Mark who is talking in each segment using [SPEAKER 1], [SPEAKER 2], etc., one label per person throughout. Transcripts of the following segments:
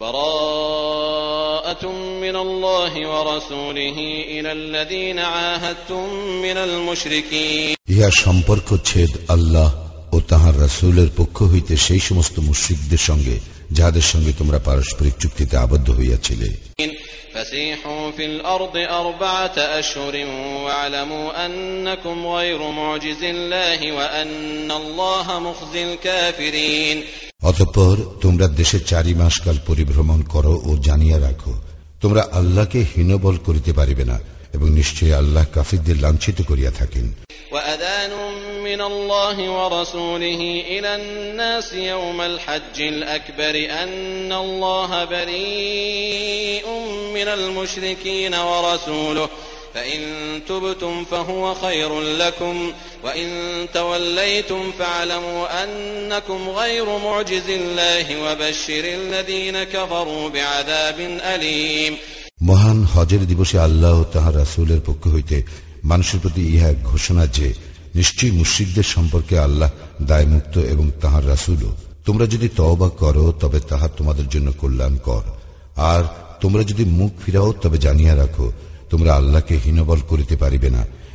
[SPEAKER 1] براءة من الله ورسوله إلى الذين عاهدتم من المشركين
[SPEAKER 2] ইহা সম্পর্ক ছেদ আল্লাহ ও তাহার রাসূলের পক্ষ হইতে সেই সমস্ত মুশরিকদের সঙ্গে যাহাদের সঙ্গে তোমরা পারস্পরিক চুক্তিতে আবদ্ধ হইয়াছিলে। অতঃপর তোমরা দেশে চারি মাস কাল পরিভ্রমণ করো ও জানিয়া রাখো তোমরা আল্লাহকে হীনবল করিতে পারিবে না। এবং নিশ্চয়ই আল্লাহ কাফিরদের লাঞ্ছিত করিয়া থাকেন
[SPEAKER 1] وأذان من الله ورسوله إلى الناس يوم الحج الأكبر أن الله بريء من المشركين ورسوله فإن تبتم فهو خير لكم وإن توليتم فاعلموا أنكم غير معجز الله وبشر الذين كفروا بعذاب أليم
[SPEAKER 2] মহান হজের দিবসে আল্লাহ তাহার রাসুলের পক্ষ হইতে মানুষের প্রতি ইহা ঘোষণা যে, নিশ্চয়ই মুশ্রিকদের সম্পর্কে আল্লাহ দায়মুক্ত এবং তাহার রাসুলও। তোমরা যদি তওবা করো, তবে তাহা তোমাদের জন্য কল্যাণ কর আর তোমরা যদি মুখ ফিরাও, তবে জানিয়া রাখো, তোমরা আল্লাহকে হীনবল করিতে পারিবে না।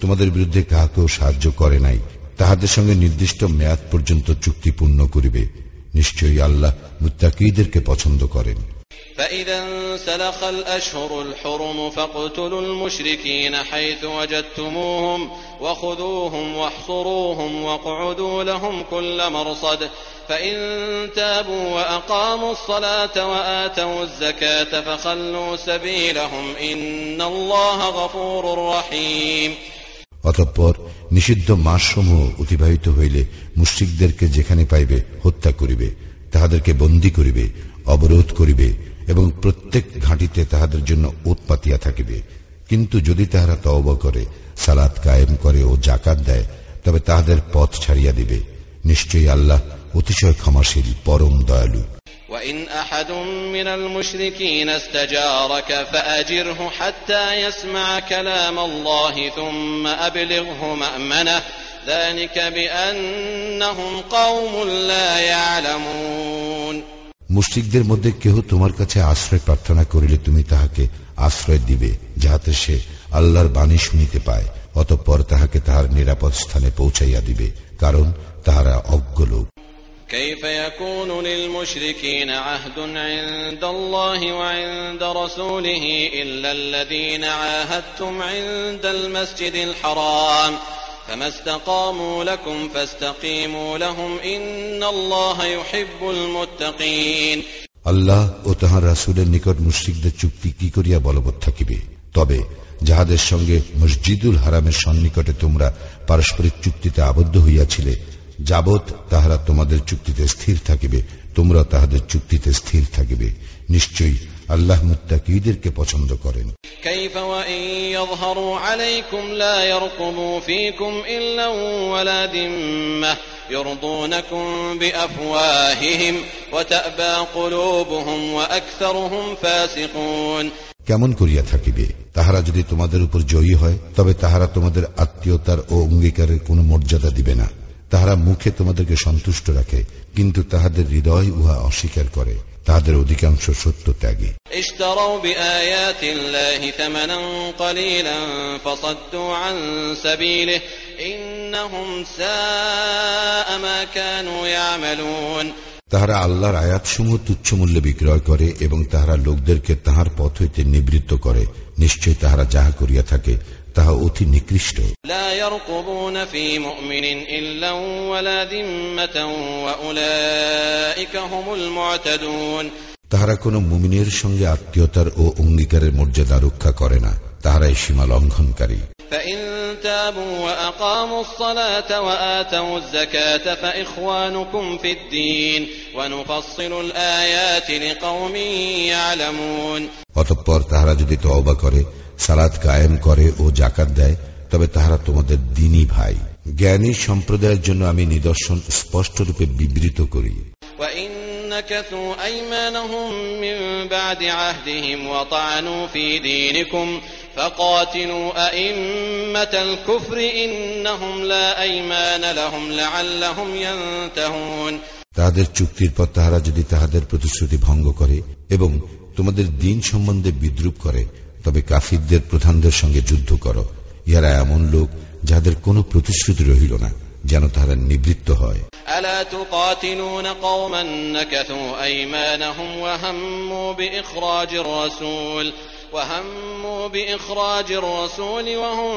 [SPEAKER 2] তোমাদের বিরুদ্ধে কাহাকেও সাহায্য করে নাই তাহাদের সঙ্গে নির্দিষ্ট মেয়াদ পর্যন্ত চুক্তি পূর্ণ করিবে নিশ্চয়ই আল্লাহ মুত্তাকিদেরকে পছন্দ করেন
[SPEAKER 1] فإذا انسلخ الأشهر الحرم فاقتلوا المشركين حيث وجدتموهم وخذوهم واحصروهم واقعدوا لهم كل مرصد فإن تابوا وأقاموا الصلاة وآتوا الزكاة فخلوا سبيلهم إن الله غفور رحيم
[SPEAKER 2] অতঃপর নিষিদ্ধ মাসসমূহ অতিবাহিত হইলে মুশ্রিকদেরকে যেখানে পাইবে হত্যা করিবে, তাহাদেরকে বন্দী করিবে, অবরোধ করিবে এবং প্রত্যেক ঘাঁটিতে তাহাদের জন্য ওত পাতিয়া থাকিবে। কিন্তু যদি তাহারা তওব করে, সালাত কায়েম করে ও জাকাত দেয়, তবে তাহাদের পথ ছাড়িয়া দিবে। নিশ্চয়ই আল্লাহ অতিশয় ক্ষমাশীল, পরম দয়ালু।
[SPEAKER 1] وإن أحد من المشركين استجارك فأجره حتى يسمع كلام الله ثم أبلغه مأمنه ذلك بأنهم قوم لا يعلمون
[SPEAKER 2] মুশ্রিকদের মধ্যে কেহ তোমার কাছে আশ্রয় প্রার্থনা করিলে তুমি তাহাকে আশ্রয় দিবে যাহাতে সে আল্লাহর বাণী শুনিতে পায় অতঃপর তাহাকে তাহার নিরাপদ স্থানে পৌঁছাইয়া দিবে কারণ তাহারা অজ্ঞ লোক
[SPEAKER 1] كيف يكون للمشركين عهد عند الله وعند رسوله إلا الذين عاهدتم عند المسجد الحرام فما استقاموا لكم فاستقيموا لهم إن الله يحب المتقين
[SPEAKER 2] আল্লাহ ও তাহার রাসুলের নিকট মুশ্রিকদের চুক্তি কি করিয়া বলবৎ থাকিবে তবে যাহাদের সঙ্গে মসজিদুল হারামের সন্নিকটে তোমরা পারস্পরিক চুক্তিতে আবদ্ধ হইয়াছিলে যাবৎ তাহারা তোমাদের চুক্তিতে স্থির থাকিবে তোমরা তাহাদের চুক্তিতে স্থির থাকিবে। নিশ্চয়ই আল্লাহ মুত্তাকিদেরকে পছন্দ করেন। কেমন করিয়া থাকিবে? তাহারা যদি তোমাদের উপর জয়ী হয় তবে তাহারা তোমাদের আত্মীয়তার ও অঙ্গীকারের কোন মর্যাদা দিবে না। তাহারা মুখে তোমাদেরকে সন্তুষ্ট রাখে কিন্তু তাহাদের হৃদয় উহা অস্বীকার করে। তাহাদের অধিকাংশ সত্য ত্যাগী। তাহারা আল্লাহর আয়াতসমূহ তুচ্ছ মূল্যে বিক্রয় করে এবং তাহারা লোকদেরকে তাহার পথ হইতে নিবৃত্ত করে। নিশ্চয় তাহারা যাহা করিয়া থাকে তাহা অতি নিকৃষ্ট। তাহারা কোন মুমিনের সঙ্গে আত্মীয়তার ও অঙ্গীকারের মর্যাদা রক্ষা করে না তাহারাই সীমা লঙ্ঘনকারী। অতঃপর তাহারা যদি তবা করে সালাত কায়েম করে ও জাকাত দেয় তবে তাহারা তোমাদের দিনই ভাই জ্ঞানী সম্প্রদায়ের জন্য আমি নিদর্শন স্পষ্টরূপে বিবৃত করি
[SPEAKER 1] وإن نكثوا أيمانهم من بعد عهدهم وطعنوا في دينكم فقاتلوا أئمة الكفر إنهم لا أيمان لهم لعلهم ينتهون
[SPEAKER 2] তাহাদের চুক্তির পর তাহারা যদি তাহাদের প্রতিশ্রুতি ভঙ্গ করে এবং তোমাদের দিন সম্বন্ধে বিদ্রুপ করে তবে কাফিরদের প্রধানদের সঙ্গে যুদ্ধ করো ইহারা এমন লোক যাহাদের কোনো প্রতিশ্রুতি রহিল না যেন তাহারা নিবৃত্ত হয়
[SPEAKER 1] ألا تقاتلون قوما نكثوا أيمانهم وهموا بإخراج الرسول وهموا بإخراج الرسول وهم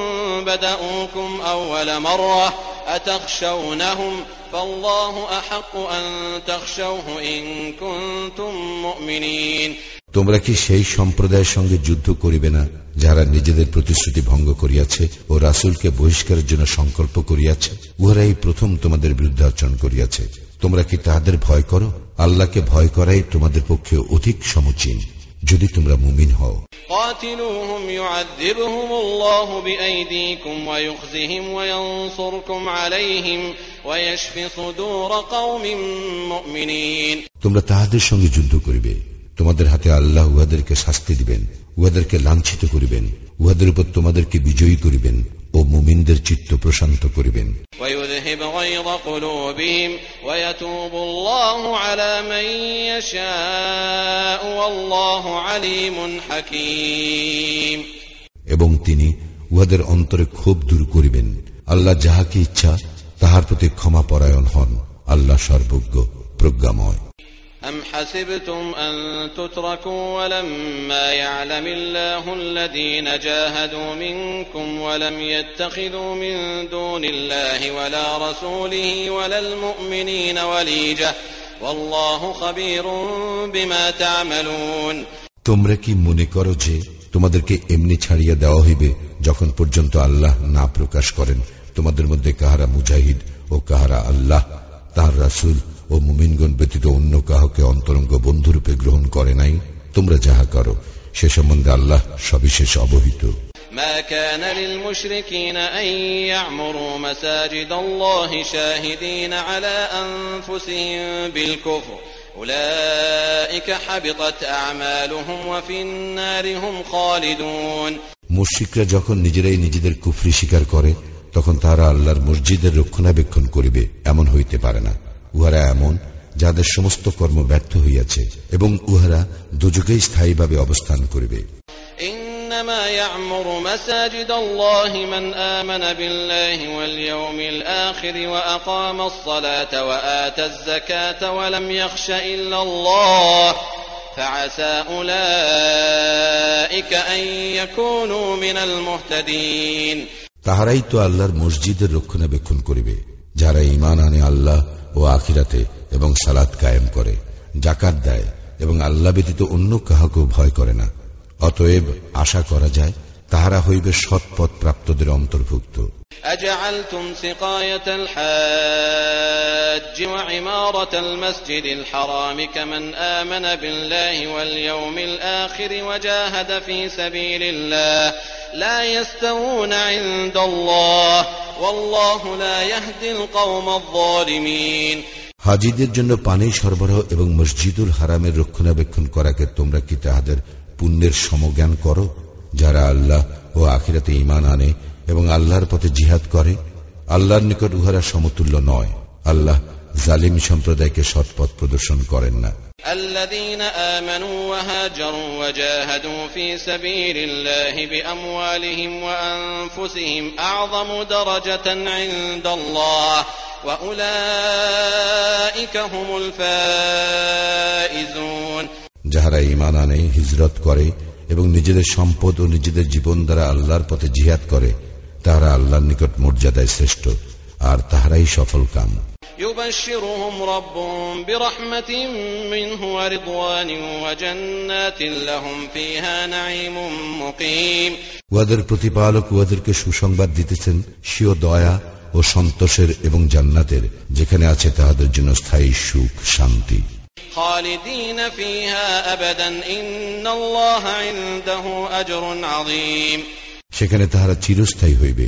[SPEAKER 1] بدأوكم أول مرة أتخشونهم فالله أحق أن تخشوه إن كنتم مؤمنين
[SPEAKER 2] তোমরা কি সেই সম্প্রদায়ের সঙ্গে যুদ্ধ করিবে না যারা নিজেদের প্রতিশ্রুতি ভঙ্গ করিয়াছে ও রাসুলকে বহিষ্কারের জন্য সংকল্প করিয়াছে? উহারা এই প্রথম তোমাদের বিরুদ্ধে আচরণ করিয়াছে। তোমরা কি তাহাদের ভয় করো? আল্লাহকে ভয় করাই তোমাদের পক্ষে অধিক সমচীন যদি তোমরা মুমিন হও। তোমরা তাহাদের সঙ্গে যুদ্ধ করিবে। তোমাদের হাতে আল্লাহ উহাদেরকে শাস্তি দিবেন উহাদেরকে লাঞ্ছিত করিবেন উহাদের উপর তোমাদেরকে বিজয়ী করিবেন ও মুমিনদের চিত্ত প্রশান্ত করিবেন। এবং তিনি উহাদের অন্তরে ক্ষোভ দূর করিবেন। আল্লাহ যাহাকে ইচ্ছা তাহার প্রতি ক্ষমা পরায়ণ হন। আল্লাহ সর্বজ্ঞ প্রজ্ঞাময়।
[SPEAKER 1] أم حسبتم أن تتركوا ولما يعلم الله الذين جاهدوا منكم ولم يتخذوا من دون الله ولا رسوله ولا المؤمنين وليجة والله خبير بما تعملون
[SPEAKER 2] তোমরা কি মনে করো যে তোমাদেরকে এমনি ছাড়িয়া দেওয়া হইবে যখন পর্যন্ত আল্লাহ না প্রকাশ করেন তোমাদের মধ্যে কাহারা মুজাহিদ ও কাহারা আল্লাহ তাহার রাসুল ও মুমিনগণ ব্যতীত অন্য কাহকে অন্তরঙ্গ বন্ধুরূপে গ্রহণ করে নাই তোমরা যাহা করো সে সম্বন্ধে আল্লাহ সবিশেষ অবহিত
[SPEAKER 1] ما كان للمشركين أن يعمروا مساجد الله شاهدين على أنفسهم بالكفر أولئك حبطت أعمالهم وفي النار هم خالدون
[SPEAKER 2] মুশ্রিকরা যখন নিজেরাই নিজেদের কুফরি স্বীকার করে তখন তারা আল্লাহর মসজিদের রক্ষণাবেক্ষণ করিবে এমন হইতে পারে না উহারা এমন যাদের সমস্ত কর্ম ব্যর্থ হইয়াছে এবং উহারা দুযুগেই স্থায়ীভাবে অবস্থান করিবে
[SPEAKER 1] إنما يعمر مساجد الله من آمن بالله واليوم الآخر وأقام الصلاة وآتى الزكاة ولم يخش إلا الله فعسى أولئك أن يكونوا من المهتدين
[SPEAKER 2] তাহারাই তো আল্লাহর মসজিদের রক্ষণাবেক্ষণ করিবে যারা ইমান আনে আল্লাহ ও আখিরাতে এবং সালাত কায়েম করে জাকাত দেয় এবং আল্লাহ ব্যতীত অন্য কাহাকেও ভয় করে না অতএব আশা করা যায় তাহারা হইবে সৎপথ প্রাপ্তদের অন্তর্ভুক্ত
[SPEAKER 1] أجعلتم سقاية الحاج وعمارة المسجد الحرام كمن آمن بالله واليوم الآخر وجاهد في سبيل الله لا يستوون عند الله والله لا يهدي القوم الظالمين
[SPEAKER 2] হাজিদের জন্য পানি সরবরাহ এবং মসজিদুল হারামের রক্ষণাবেক্ষণ করাকে তোমরা কি তাহাদের পুণ্যের সমজ্ঞান করো যারা আল্লাহ ও আখিরাতে ইমান আনে এবং আল্লাহর পথে জিহাদ করে আল্লাহর নিকট উহারা সমতুল্য নয় আল্লাহ জালিম সম্প্রদায়কে সৎপথ প্রদর্শন করেন না
[SPEAKER 1] الذين آمنوا وهاجروا وجاهدوا في سبيل الله بأموالهم وأنفسهم أعظم درجة عند الله وأولئك هم الفائزون
[SPEAKER 2] যাহারা ইমান আনে হিজরত করে এবং নিজেদের সম্পদ ও নিজেদের জীবন দ্বারা আল্লাহর পথে জিহাদ করে তাহারা আল্লাহর নিকট মর্যাদায় শ্রেষ্ঠ আর তাহারাই সফল কাম
[SPEAKER 1] يبشرهم ربهم برحمة منه ورضوان وجنات لهم فيها نعيم مقيم
[SPEAKER 2] উহাদের প্রতিপালক উহাদেরকে সুসংবাদ দিতেছেন স্বীয় দয়া ও সন্তোষের এবং জান্নাতের যেখানে আছে তাহাদের জন্য স্থায়ী সুখ শান্তি
[SPEAKER 1] خالدين فيها أبدا إن الله عنده أجر عظيم
[SPEAKER 2] সেখানে তাহারা চিরস্থায়ী হইবে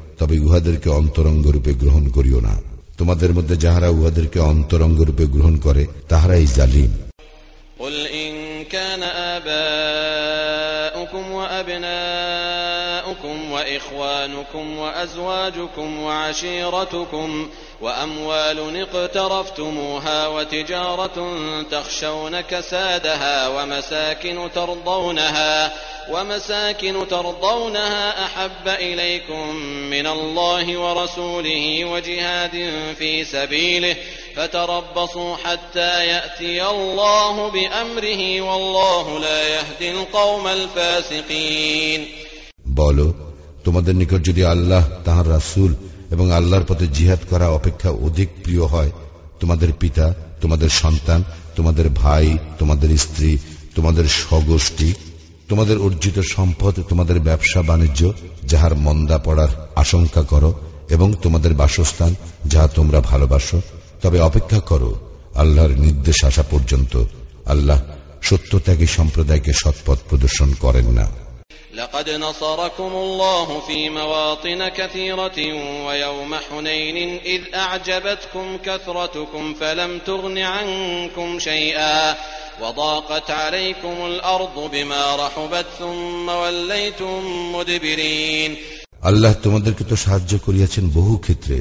[SPEAKER 2] তবে উহাদেরকে অন্তরঙ্গ রূপে গ্রহণ করিও না তোমাদের মধ্যে যাহারা উহাদেরকে অন্তরঙ্গ রূপে গ্রহণ করে তাহারাই জালিম
[SPEAKER 1] قل إن كان آباؤكم وأبناؤكم وإخوانكم وأزواجكم وعشيرتكم وأموال اقترفتموها وتجارة تخشون كسادها ومساكن ترضونها ومساكن ترضونها أحب إليكم من الله ورسوله وجهاد في سبيله فتربصوا حتى يأتي الله بأمره والله لا يهدي القوم الفاسقين
[SPEAKER 2] বলো তোমাদের নিকট যদি আল্লাহ তাহার রাসূল এবং আল্লাহর পথে জিহাদ করা অপেক্ষা অধিক প্রিয় হয়। তোমাদের পিতা, তোমাদের সন্তান, তোমাদের ভাই, তোমাদের স্ত্রী, তোমাদের স্বগোষ্ঠী, তোমাদের অর্জিত সম্পদ, তোমাদের ব্যবসা বাণিজ্য, যাহার মন্দা পড়ার আশঙ্কা করো, এবং তোমাদের বাসস্থান, যাহা তোমরা ভালোবাসো। তবে অপেক্ষা করো, আল্লাহর নির্দেশ আসা পর্যন্ত আল্লাহ সত্যত্যাগী সম্প্রদায়কে সৎপথ প্রদর্শন করেন না।
[SPEAKER 1] لقد نصركم الله في مواطن كثيرة ويوم حنين إذ أعجبتكم كثرتكم فلم تغن عنكم شيئا وضاقت عليكم الأرض بما رحبت ثم وليتم مدبرين
[SPEAKER 2] আল্লাহ তোমাদেরকে তো সাহায্য করিয়াছেন বহু ক্ষেত্রে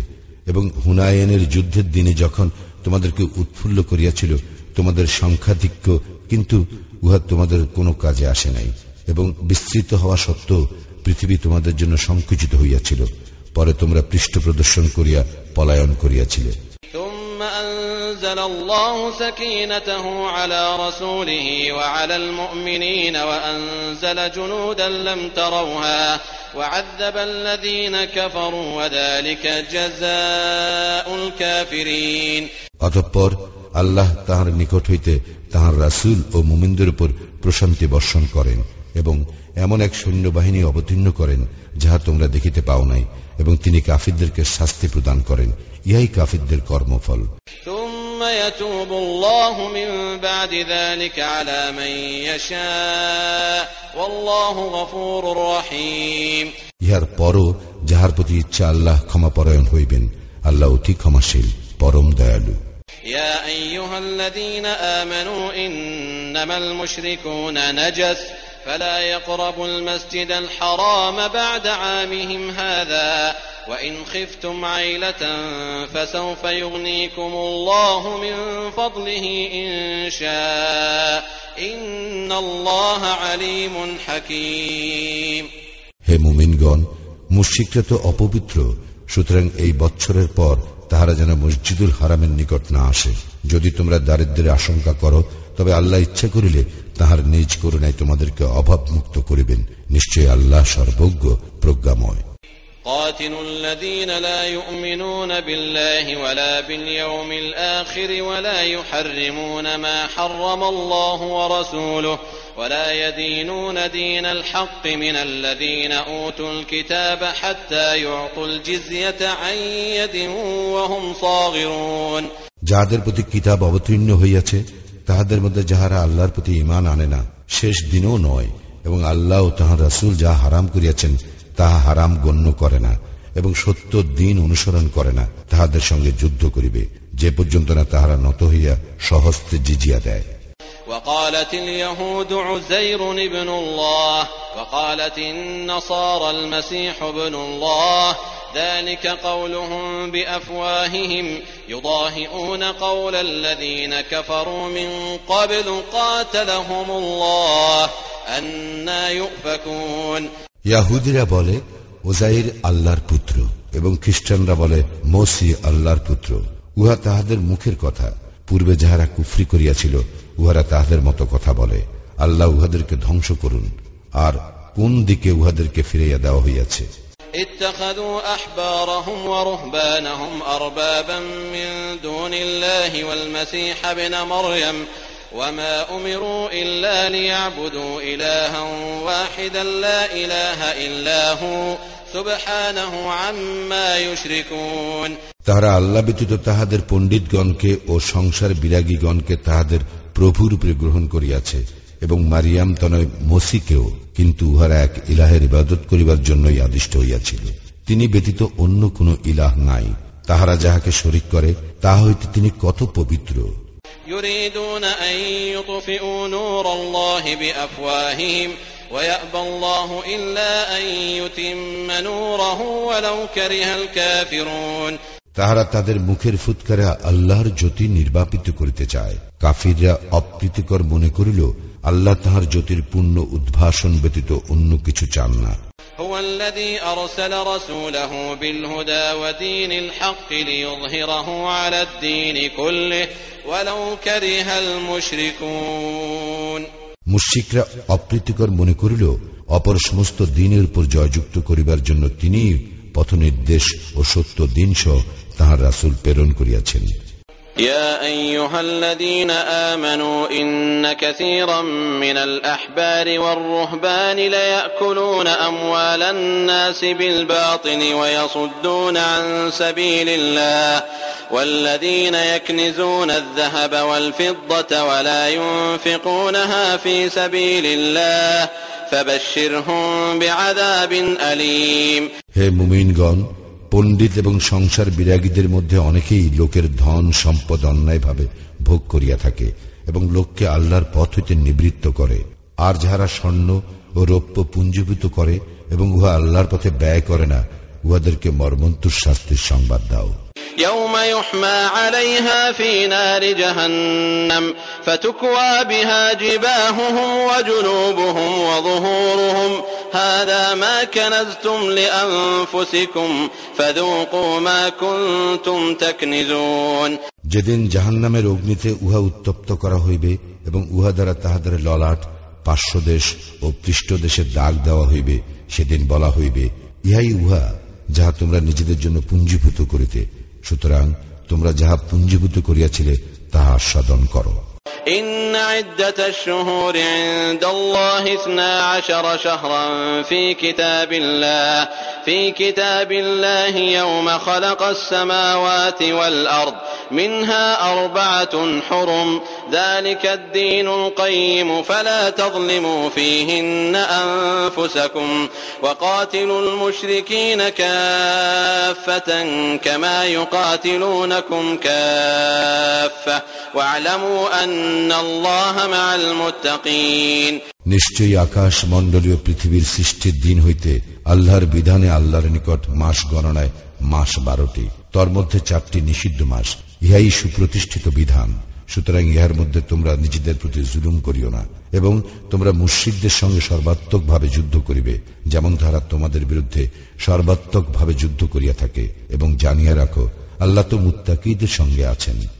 [SPEAKER 2] এবং হুনায়নের যুদ্ধের দিনে যখন তোমাদেরকে উৎফুল্ল করিয়াছিল তোমাদের সংখ্যাধিক্য কিন্তু উহা তোমাদের কোনো কাজে আসে নাই এবং বিস্তৃত হওয়া সত্ত্বেও পৃথিবী তোমাদের জন্য সংকুচিত হইয়াছিল পরে তোমরা পৃষ্ঠ প্রদর্শন করিয়া পলায়ন করিয়াছিলে
[SPEAKER 1] ثم أنزل الله سكينته على رسوله وعلى المؤمنين وأنزل جنودا لم تروها وعذب الذين كفروا وذلك جزاء الكافرين
[SPEAKER 2] অতঃপর আল্লাহ তাহার নিকট হইতে তাহার রাসূল ও মুমিনদের উপর প্রশান্তি বর্ষণ করেন এবং এমন এক সৈন্যবাহিনী অবতীর্ণ করেন যাহা তোমরা দেখিতে পাও নাই এবং তিনি কাফিরদেরকে শাস্তি প্রদান করেন ইহাই কাফিরদের কর্মফল
[SPEAKER 1] ثم يتوب الله من بعد ذلك على من يشاء والله غفور رحيم
[SPEAKER 2] ইহার পরও যাহার প্রতি ইচ্ছা আল্লাহ ক্ষমাপরায়ণ হইবেন আল্লাহ অতি ক্ষমাশীল পরম দয়ালু
[SPEAKER 1] يا أيها الذين آمنوا إنما المشركون نجس فلا يقربوا المسجد الحرام بعد عامهم هذا وإن خفتم عيلة فسوف يغنيكم الله من فضله إن شاء إن الله عليم حكيم
[SPEAKER 2] হে মুমিনগণ মুশিকরা তো অপবিত্র সুতরাং এই বৎসরের পর তাহারা যেন মসজিদুল হারামের নিকট না আসে যদি তোমরা দারিদ্রের আশঙ্কা করো তবে আল্লাহ ইচ্ছা করিলে তাহার নিজ করুণায় তোমাদেরকে অভাব মুক্ত করিবেন নিশ্চয় আল্লাহ সর্বজ্ঞ প্রজ্ঞাময়
[SPEAKER 1] قاتلوا الذين لا يؤمنون بالله ولا باليوم الآخر ولا يحرمون ما حرم الله ورسوله ولا يدينون دين الحق من الذين أوتوا الكتاب حتى يعطوا الجزية عن يد وهم صاغرون
[SPEAKER 2] যাহাদের প্রতি কিতাব অবতীর্ণ হইয়াছে তাহাদের মধ্যে যাহারা আল্লাহর প্রতি ইমান আনে না শেষ দিনও নয় এবং আল্লাহ ও তাহার রাসুল যাহা হারাম করিয়াছেন তাহা হারাম গণ্য করে না এবং সত্য দিন অনুসরণ করে না তাহাদের সঙ্গে যুদ্ধ করিবে যে পর্যন্ত না তাহারা নত হইয়া সহস্তে জিজিয়া দেয়
[SPEAKER 1] وقالت اليهود عزير ابن الله وقالت النصارى المسيح ابن الله ذلك قولهم بافواههم يضاهئون قول الذين كفروا من قبل قاتلهم الله انا يؤفكون
[SPEAKER 2] ইয়াহুদিরা বলে ওজাইর আল্লাহর পুত্র এবং খ্রিস্টানরা বলে মসি আল্লাহর পুত্র উহা তাহাদের মুখের কথা পূর্বে যাহারা কুফরি করিয়াছিল উহারা তাহাদের মতো কথা বলে আল্লাহ উহাদেরকে ধ্বংস করুন আর কোন দিকে উহাদেরকে ফিরাইয়া দেওয়া হইয়াছে
[SPEAKER 1] اتخذوا أحبارهم ورهبانهم أربابا من دون الله والمسيح ابن مريم وما أمروا إلا ليعبدوا إلها واحدا لا إله إلا هو سبحانه عما يشركون
[SPEAKER 2] তাহারা আল্লাহ ব্যতীত তাহাদের পণ্ডিতগণকে ও সংসার বিরাগীগণকে তাহাদের প্রভুর উপরে গ্রহণ করিয়াছে এবং মারিয়াম তনয় মসিকেও কিন্তু উহারা এক ইলাহের ইবাদত করিবার জন্যই আদিষ্ট হইয়াছিল তিনি ব্যতীত অন্য কোন ইলাহ নাই তাহারা যাহাকে শরিক করে তাহা হইতে তিনি কত পবিত্র
[SPEAKER 1] يريدون أن يطفئوا نور الله بأفواههم ويأبى الله إلا أن يتم نوره ولو كره الكافرون
[SPEAKER 2] তাহারা তাদের মুখের ফুৎকারে আল্লাহর জ্যোতি নির্বাপিত করিতে চায় কাফিররা অপ্রীতিকর মনে করিল আল্লাহ তাহার জ্যোতির পূর্ণ উদ্ভাসন ব্যতীত অন্য কিছু চান না
[SPEAKER 1] هو الذي أرسل رسوله بالهدى ودين الحق ليظهره على الدين كله ولو كره المشركون
[SPEAKER 2] মুশিকরা অপ্রীতিকর মনে করিল অপর সমস্ত দিনের উপর জয়যুক্ত করিবার জন্য তিনি পথ নির্দেশ ও সত্য দিনসহ তাহার রাসুল প্রেরণ করিয়াছেন।
[SPEAKER 1] يا أيها الذين آمنوا إن كثيرا من الأحبار والرهبان ليأكلون أموال الناس بالباطل ويصدون عن سبيل الله والذين يكنزون الذهب والفضة ولا ينفقونها في سبيل الله فبشرهم بعذاب أليم.
[SPEAKER 2] পণ্ডিত এবং সংসার বিরাগীদের মধ্যে অনেকেই লোকের ধন সম্পদ অন্যায়ভাবে ভোগ করিয়া থাকে এবং লোককে আল্লাহর পথ হইতে নিবৃত্ত করে আর যাহারা স্বর্ণ ও রৌপ্য পুঞ্জীভূত করে এবং উহা আল্লাহর পথে ব্যয় করে না উহাদেরকে মর্মন্তুর শাস্তির সংবাদ দাও
[SPEAKER 1] يوم يحمى عليها في نار جهنم فتكوى بها جباههم وجنوبهم وظهورهم هذا ما كنزتم لأنفسكم فذوقوا ما كنتم تكنزون
[SPEAKER 2] যেদিন জাহান্নামের অগ্নিতে উহা উত্তপ্ত করা হইবে এবং উহা দ্বারা তাহাদের ললাট পার্শ্বদেশ ও পৃষ্ঠদেশে দাগ দেওয়া হইবে সেদিন বলা হইবে ইহাই উহা যাহা তোমরা নিজেদের জন্য পুঞ্জীভূত করিতে সুতরাং তোমরা যাহা পুঞ্জীভূত করিয়াছিলে তাহা আস্বাদন করো
[SPEAKER 1] إن عدة الشهور عند الله اثنا عشر شهرا في كتاب الله في كتاب الله يوم خلق السماوات والأرض منها أربعة حرم ذلك الدين القيم فلا تظلموا فيهن أنفسكم وقاتلوا المشركين كافة كما يقاتلونكم كافة واعلموا أن
[SPEAKER 2] নিশ্চয়ই আকাশ মণ্ডলীয় পৃথিবীর সৃষ্টির দিন হইতে আল্লাহর বিধানে আল্লাহর নিকট মাস গণনায় মাস বারোটি, তর মধ্যে চারটি নিষিদ্ধ মাস, ইহাই সুপ্রতিষ্ঠিত বিধান। সুতরাং ইহার মধ্যে তোমরা নিজেদের প্রতি জুলুম করিও না, এবং তোমরা মুশ্রিকদের সঙ্গে সর্বাত্মক ভাবে যুদ্ধ করিবে, যেমন তারা তোমাদের বিরুদ্ধে সর্বাত্মক ভাবে যুদ্ধ করিয়া থাকে, এবং জানিয়া রাখো, আল্লাহ তো মুত্তাকিদের সঙ্গে আছেন।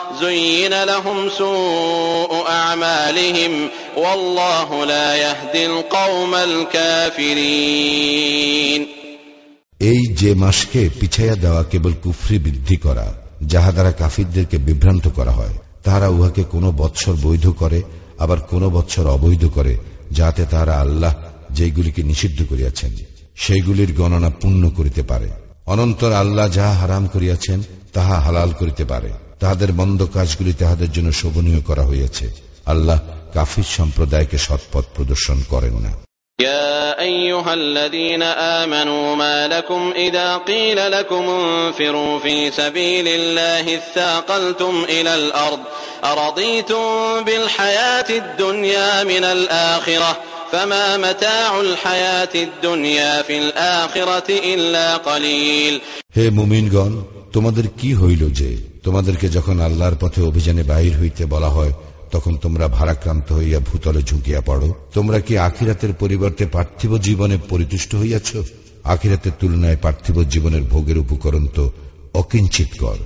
[SPEAKER 1] زين لهم سوء أعمالهم والله لا يهدي القوم الكافرين
[SPEAKER 2] এই যে মাসকে পিছাইয়া দেওয়া কেবল কুফরি বৃদ্ধি করা যাহা দ্বারা কাফিরদেরকে বিভ্রান্ত করা হয় তাহারা উহাকে কোনো বৎসর বৈধ করে আবার কোনো বৎসর অবৈধ করে যাতে তাহারা আল্লাহ যেগুলিকে নিষিদ্ধ করিয়াছেন সেইগুলির গণনা পূর্ণ করিতে পারে অনন্তর আল্লাহ যাহা হারাম করিয়াছেন তাহা হালাল করিতে পারে তাহাদের মন্দ কাজগুলি তাহাদের জন্য শোভনীয় করা হইয়াছে আল্লাহ কাফির সম্প্রদায়কে সৎপথ প্রদর্শন করেন না
[SPEAKER 1] يا أيها الذين آمنوا ما لكم إذا قيل لكم انفروا في سبيل الله اثاقلتم إلى الأرض أرضيتم بالحياة الدنيا من الآخرة فما متاع الحياة الدنيا في الآخرة إلا قليل
[SPEAKER 2] হে মুমিনগণ তোমাদের কি হইল যে তোমাদেরকে যখন আল্লাহর পথে অভিযানে বাহির হইতে বলা হয় তখন তোমরা ভারাক্রান্ত হইয়া ভূতলে ঝুঁকিয়া পড়ো তোমরা কি আখিরাতের পরিবর্তে পার্থিব জীবনে পরিতুষ্ট হইয়াছ আখিরাতের তুলনায় পার্থিব জীবনের ভোগের উপকরণ তো অকিঞ্চিত কর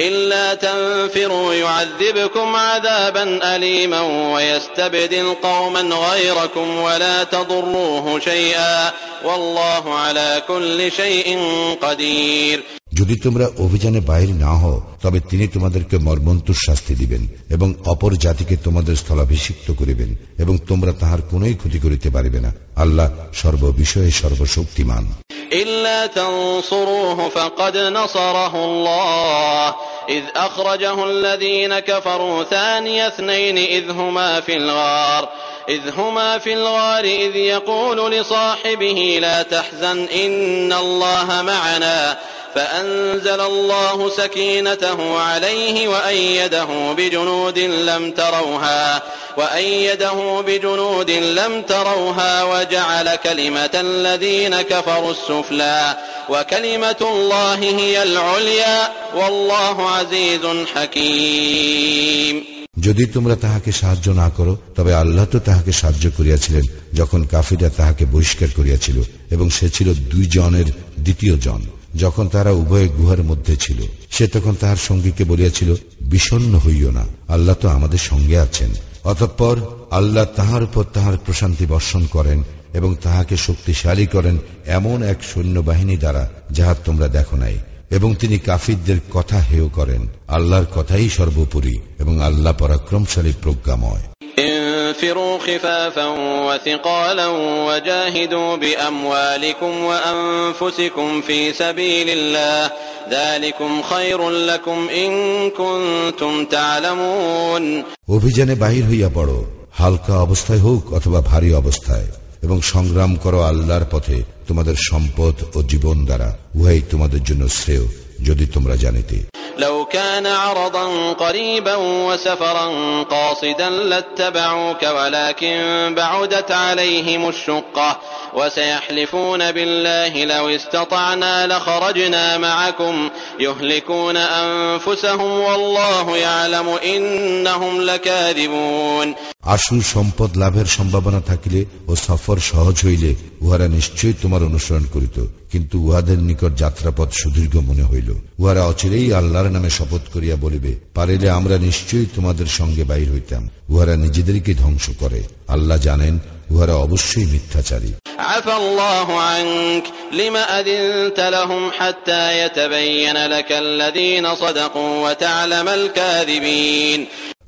[SPEAKER 1] إلا تنفروا يعذبكم عذابا أليما ويستبدل قوما غيركم ولا تضروه شيئا والله على كل شيء قدير.
[SPEAKER 2] যদি তোমরা অভিযানে বাইরে না হও তবে তিনি তোমাদেরকে মর্মন্তুর শাস্তি দিবেন এবং অপর জাতিকে তোমাদের স্থলাভিষিক্ত করিবেন এবং তোমরা তাহার কোনই ক্ষতি করিতে পারিবে না আল্লাহ সর্ববিষয়ে সর্বশক্তিমান
[SPEAKER 1] إلا تنصروه فقد نصره الله إذ أخرجه الذين كفروا ثاني اثنين إذ هما في الغار إذ هما في الغار إذ يقول لصاحبه لا تحزن إن الله معنا فأنزل الله سكينته عليه وأيده بجنود لم تروها وأيده بجنود لم تروها وجعل كلمة الذين كفروا السفلى وكلمة الله هي العليا والله عزيز حكيم
[SPEAKER 2] যদি তোমরা তাহাকে সাহায্য না করো, তবে আল্লাহ তো তাহাকে সাহায্য করিয়াছিলেন যখন কাফিরা তাহাকে বহিষ্কার করিয়াছিল, এবং সে ছিল দুই জনের দ্বিতীয় জন, যখন তারা উভয় গুহার মধ্যে ছিল। সে তখন তাহার সঙ্গীকে বলিয়াছিল বিষণ্ন হইও না, আল্লাহ তো আমাদের সঙ্গে আছেন। অতঃপর আল্লাহ তাহার উপর তাহার প্রশান্তি বর্ষণ করেন, এবং তাহাকে শক্তিশালী করেন এমন এক সৈন্যবাহিনী দ্বারা, যাহা তোমরা দেখো নাই। এবং তিনি কাফিরদের কথা হেয় করেন আল্লাহর কথাই সর্বোপরি এবং আল্লাহ পরাক্রমশালী প্রজ্ঞাময়
[SPEAKER 1] انفروا خفافا وثقالا وجاهدوا بأموالكم وأنفسكم في سبيل الله ذلكم خير لكم إن كنتم تعلمون
[SPEAKER 2] অভিযানে বাহির হইয়া পড়ো হালকা অবস্থায় হোক অথবা ভারী অবস্থায় এবং সংগ্রাম করো আল্লাহর পথে তোমাদের সম্পদ ও জীবন দ্বারা উহাই তোমাদের জন্য শ্রেয়। যদি তোমরা জানিতে
[SPEAKER 1] لو كان عرضا قريبا وسفرا قاصدا لاتبعوك ولكن بعدت عليهم الشقة وسيحلفون بالله لو استطعنا لخرجنا معكم يهلكون أنفسهم والله يعلم إنهم لكاذبون
[SPEAKER 2] আশু সম্পদ লাভের সম্ভাবনা থাকিলে ও সফর সহজ হইলে উহারা নিশ্চয়ই তোমার অনুসরণ করিত কিন্তু উহাদের নিকট যাত্রাপথ সুদীর্ঘ মনে হইল। উহারা অচিরেই আল্লাহর নামে শপথ করিয়া বলিবে পারিলে আমরা নিশ্চয়ই তোমাদের সঙ্গে বাইর হইতাম। উহারা নিজেদেরকে ধ্বংস করে। আল্লাহ জানেন উহারা অবশ্যই মিথ্যাচারী।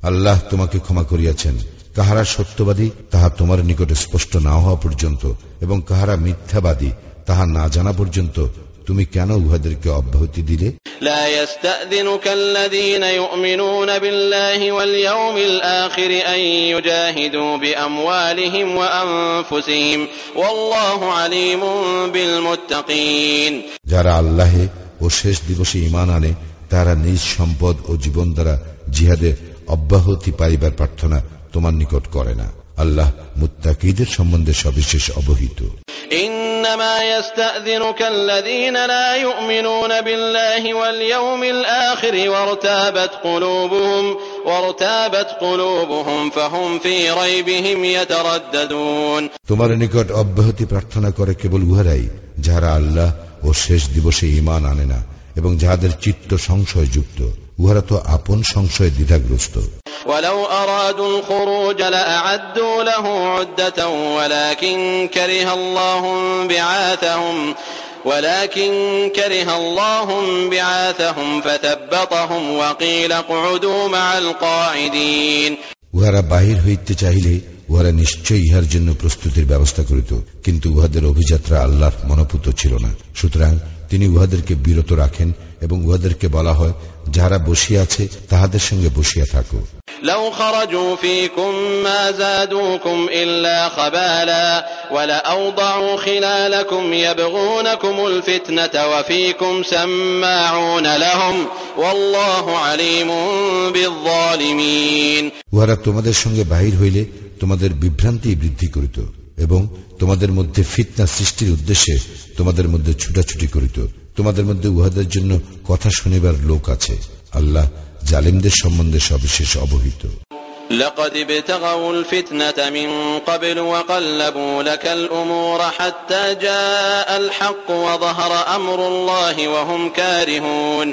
[SPEAKER 2] আল্লাহ তোমাকে ক্ষমা করিয়াছেন। কাহারা সত্যবাদী তাহা তোমার নিকটে স্পষ্ট না হওয়া পর্যন্ত এবং কাহারা মিথ্যাবাদী তাহা না জানা পর্যন্ত তুমি কেন উহাদেরকে অব্যাহতি দিলে
[SPEAKER 1] لا يستأذنك الذين يؤمنون بالله واليوم الآخر أن يجاهدوا بأموالهم وأنفسهم والله عليم بالمتقين
[SPEAKER 2] যারা আল্লাহে ও শেষ দিবসে ইমান আনে তারা নিজ সম্পদ ও জীবন দ্বারা জিহাদে অব্যাহতি পাইবার প্রার্থনা তোমার নিকট করে না আল্লাহ মুত্তাকিদের সম্বন্ধে সবিশেষ অবহিত
[SPEAKER 1] إنما يستأذنك الذين لا يؤمنون بالله واليوم الآخر وارتابت قلوبهم وارتابت قلوبهم فهم في ريبهم يترددون
[SPEAKER 2] তোমার নিকট অব্যাহতি প্রার্থনা করে কেবল উহারাই যাহারা আল্লাহ ও শেষ দিবসে ইমান আনে না এবং যাহাদের চিত্ত সংশয়যুক্ত উহারা তো আপন সংশয় দ্বিধাগ্রস্ত
[SPEAKER 1] ولو أرادوا الخروج لأعدوا له عدة ولكن كره الله بعاثهم ولكن كره الله بعاثهم فثبطهم وقيل اقعدوا مع القاعدين
[SPEAKER 2] উহারা বাহির হইতে চাইলে উহারা নিশ্চয়ই ইহার জন্য প্রস্তুতির ব্যবস্থা করিত কিন্তু উহাদের অভিযাত্রা আল্লাহর মনোপুত ছিল না সুতরাং তিনি উহাদেরকে বিরত রাখেন এবং উহাদেরকে বলা হয় যাহারা বসিয়া আছে তাহাদের সঙ্গে বসিয়া থাকো
[SPEAKER 1] لو خرجوا فيكم ما زادوكم إلا خبالا ولأوضعوا خلالكم يبغونكم الفتنة وفيكم سماعون لهم والله عليم بالظالمين
[SPEAKER 2] উহারা তোমাদের সঙ্গে বাহির হইলে তোমাদের বিভ্রান্তি বৃদ্ধি করিত এবং তোমাদের মধ্যে ফিতনা সৃষ্টির উদ্দেশ্যে তোমাদের মধ্যে ছুটাছুটি করিত তোমাদের মধ্যে উহাদের জন্য কথা শুনিবার লোক আছে আল্লাহ জালিমদের সম্বন্ধে সবিশেষ অবহিত
[SPEAKER 1] لقد ابتغوا الفتنة من قبل وقلبوا لك الأمور حتى جاء الحق وظهر أمر الله وهم كارهون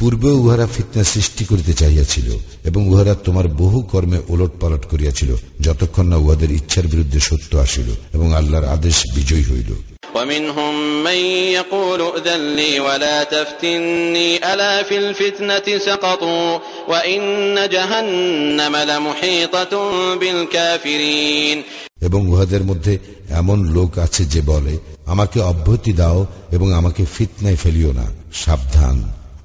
[SPEAKER 2] পূর্বে উহারা ফিতনা সৃষ্টি করিতে চাহিয়াছিল এবং উহারা তোমার বহু কর্মে ওলট পালট করিয়াছিল যতক্ষণ না উহাদের ইচ্ছার বিরুদ্ধে সত্য আসিল এবং আল্লাহর আদেশ বিজয়ী হইল
[SPEAKER 1] ومنهم من يقول ائذن لي ولا تفتني ألا في الفتنة سقطوا وإن جهنم لمحيطة بالكافرين
[SPEAKER 2] এবং উহাদের মধ্যে এমন লোক আছে যে বলে আমাকে অব্যাহতি দাও এবং আমাকে ফিতনায় ফেলিও না সাবধান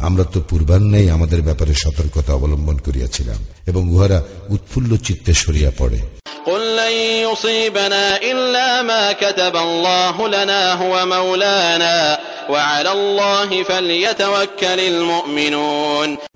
[SPEAKER 2] আমরা তো পূর্বান্নেই আমাদের ব্যাপারে সতর্কতা অবলম্বন করিয়াছিলাম এবং উহারা উৎফুল্ল চিত্তে সরিয়া পড়ে।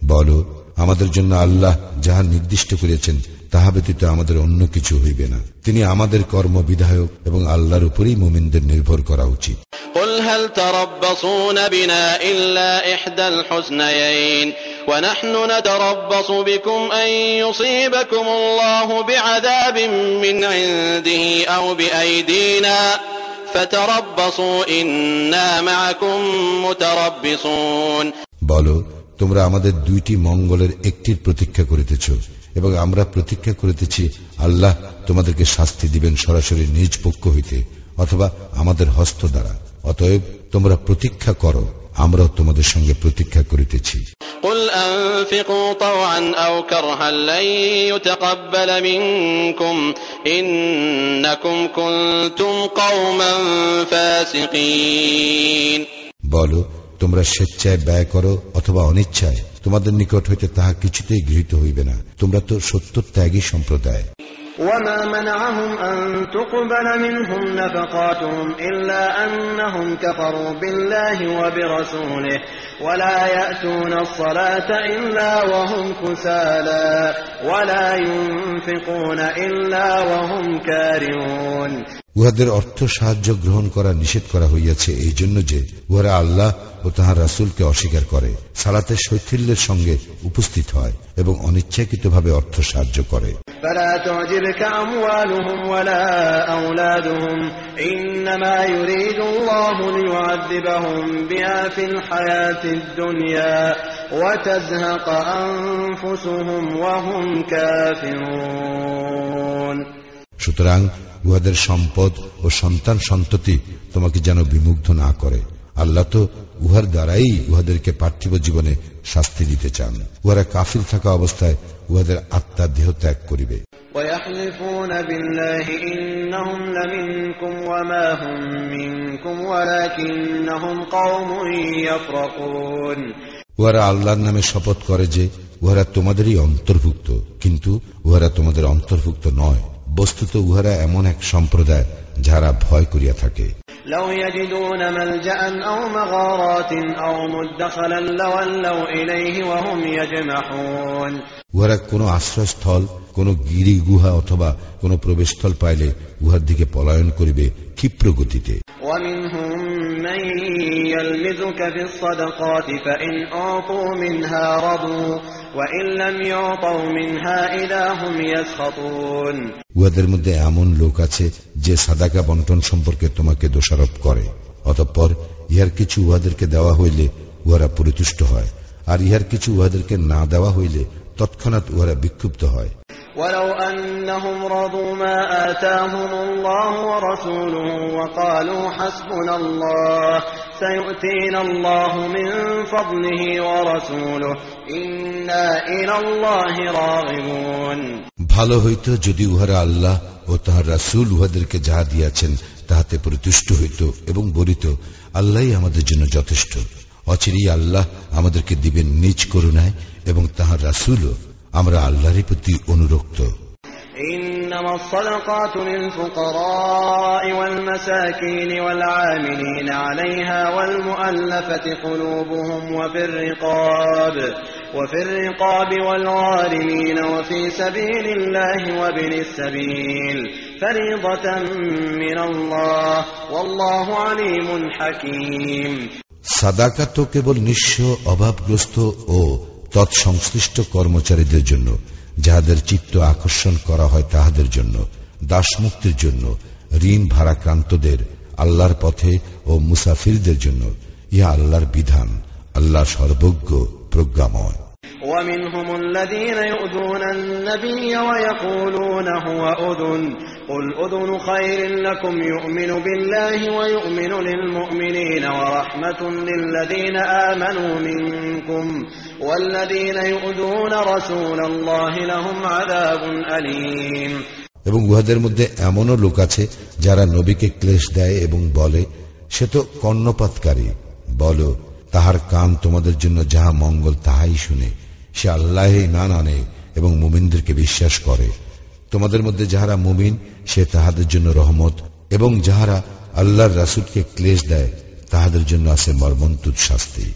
[SPEAKER 2] বল আমাদের জন্য আল্লাহ যাহা নির্দিষ্ট করেছেন তাহা ব্যতীত আমাদের অন্য কিছু হইবে না তিনি আমাদের কর্ম বিধায়ক এবং আল্লাহর উপরেই মোমিনদের নির্ভর করা উচিত
[SPEAKER 1] قل هل تربصون بنا إلا إحدى الحسنيين ونحن نتربص بكم أن يصيبكم الله بعذاب من عنده أو بأيدينا فتربصوا إنا معكم متربصون
[SPEAKER 2] বলো তোমরা আমাদের দুইটি মঙ্গলের একটির প্রতীক্ষা করিতেছ এবং আমরা প্রতীক্ষা করিতেছি আল্লাহ তোমাদেরকে শাস্তি দিবেন সরাসরি নিজ পক্ষ হইতে অথবা আমাদের হস্ত দ্বারা। অতএব তোমরা প্রতীক্ষা করো আমরাও তোমাদের সঙ্গে প্রতীক্ষা করিতেছি। বলো তোমরা স্বেচ্ছায় ব্যয় করো অথবা অনিচ্ছায়? তোমাদের নিকট হইতে তাহা কিছুতেই গৃহীত হইবে না তোমরা তো সত্য ত্যাগী সম্প্রদায়
[SPEAKER 3] وما منعهم أن تقبل منهم نفقاتهم إلا أنهم كفروا بالله وبرسوله ولا يأتون الصلاة إلا وهم كسالى ولا ينفقون إلا وهم كارهون
[SPEAKER 2] উহাদের অর্থ সাহায্য গ্রহণ করা নিষেধ করা হইয়াছে এই জন্য যে উহারা আল্লাহ ও তাহার রাসুলকে অস্বীকার করে সালাতে শৈথিল্যের সঙ্গে উপস্থিত হয় এবং অনিচ্ছাকৃত ভাবে অর্থ সাহায্য করে। সুতরাং উহাদের সম্পদ ও সন্তান সন্ততি তোমাকে যেন বিমুগ্ধ না করে। আল্লাহ তো উহার দ্বারাই উহাদেরকে পার্থিব জীবনে শাস্তি দিতে চান। উহারা কাফির থাকা অবস্থায় উহাদের আত্মার দেহ ত্যাগ করিবে। উহারা আল্লাহর নামে শপথ করে যে উহারা তোমাদেরই অন্তর্ভুক্ত কিন্তু উহারা তোমাদের অন্তর্ভুক্ত নয়। বস্তুত উহারা এমন এক সম্প্রদায় যারা ভয় করিয়া থাকে। উহারা কোনো আশ্রয়স্থল কোন গিরি গুহা অথবা কোন প্রবেশস্থল পাইলে উহার দিকে পলায়ন করিবে ক্ষিপ্র গতিতে। উহাদের মধ্যে এমন লোক আছে যে সাদাকা বন্টন সম্পর্কে তোমাকে দোষারোপ করে। অতঃপর ইহার কিছু উহাদেরকে দেওয়া হইলে উহারা পরিতুষ্ট হয় আর ইহার কিছু উহাদেরকে না দেওয়া হইলে তৎক্ষণাৎ উহারা বিক্ষুব্ধ হয়
[SPEAKER 3] ولو أنهم رضوا ما آتاهم الله ورسوله وقالوا حسبنا الله سيؤتينا الله من فضله ورسوله إنا إلى الله راغبون
[SPEAKER 2] ভালো হইত যদি উহারা আল্লাহ ও তাহার রাসুল উহাদেরকে যাহা দিয়াছেন তাহাতে প্রতুষ্ট হইত এবং বলিত আল্লাহ আমাদের জন্য যথেষ্ট অচিরেই আল্লাহ আমাদেরকে দিবেন নিজ করুণায় এবং তাহার রাসুলও আমরা আল্লাহর প্রতি অনুরক্ত
[SPEAKER 3] إنما الصدقات للفقراء والمساكين والعاملين عليها والمؤلفة قلوبهم وفي الرقاب وفي الرقاب والغارمين وفي سبيل الله وابن السبيل فريضة من الله والله عليم حكيم
[SPEAKER 2] সাদাকা তো কেবল নিঃস্ব অভাবগ্রস্ত ও তৎসংশ্লিষ্ট কর্মচারীদের জন্য, যাহাদের চিত্ত আকর্ষণ করা হয় তাহাদের জন্য, দাসমুক্তির জন্য, ঋণ ভারাক্রান্তদের, আল্লাহর পথে ও মুসাফিরদের জন্য, ইহা আল্লাহর বিধান আল্লাহ সর্বজ্ঞ প্রজ্ঞাময়।
[SPEAKER 3] ومنهم الذين يؤذون النبي ويقولون هو أذن قل أذن خير لكم يؤمن بالله ويؤمن للمؤمنين ورحمة للذين آمنوا منكم والذين يؤذون رسول الله لهم عذاب أليم
[SPEAKER 2] এবং উহাদের মধ্যে এমনও লোক আছে যারা নবীকে ক্লেশ দেয় এবং বলে সে তো কর্ণপাতকারী বলো তাহার কান তোমাদের জন্য যাহা মঙ্গল তাহাই শুনে, সে আল্লাহে ইমান আনে এবং মুমিনদেরকে বিশ্বাস করে। তোমাদের মধ্যে যাহারা মুমিন, সে তাহাদের জন্য রহমত এবং যাহারা আল্লাহর রাসুলকে ক্লেশ দেয় তাহাদের জন্য আছে মর্মন্তুদ শাস্তি।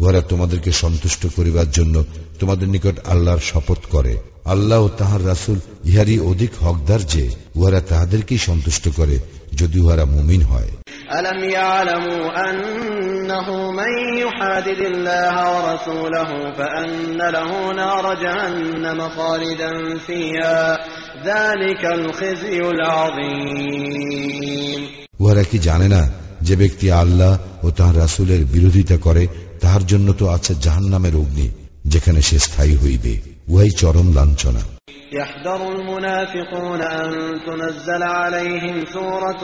[SPEAKER 2] উহারা তোমাদেরকে সন্তুষ্ট করিবার জন্য তোমাদের নিকট আল্লাহর শপথ করে। আল্লাহ ও তাহার রাসুল ইহারই অধিক হকদার যে উহারা তাহাদেরকেই সন্তুষ্ট করে যদি উহারা মুমিন হয়।
[SPEAKER 3] ألم يعلموا أنه من يحادد الله ورسوله فأن له نار جهنم خالدا فيها ذلك الخزي العظيم
[SPEAKER 2] উহারা কি জানে না যে ব্যক্তি আল্লাহ ও তাহার রাসুলের বিরোধিতা করে তাহার জন্য তো আছে জাহান নামের অগ্নি যেখানে সে স্থায়ী হইবে উহাই চরম লাঞ্ছনা
[SPEAKER 3] يحذر المنافقون أن تنزل عليهم سورة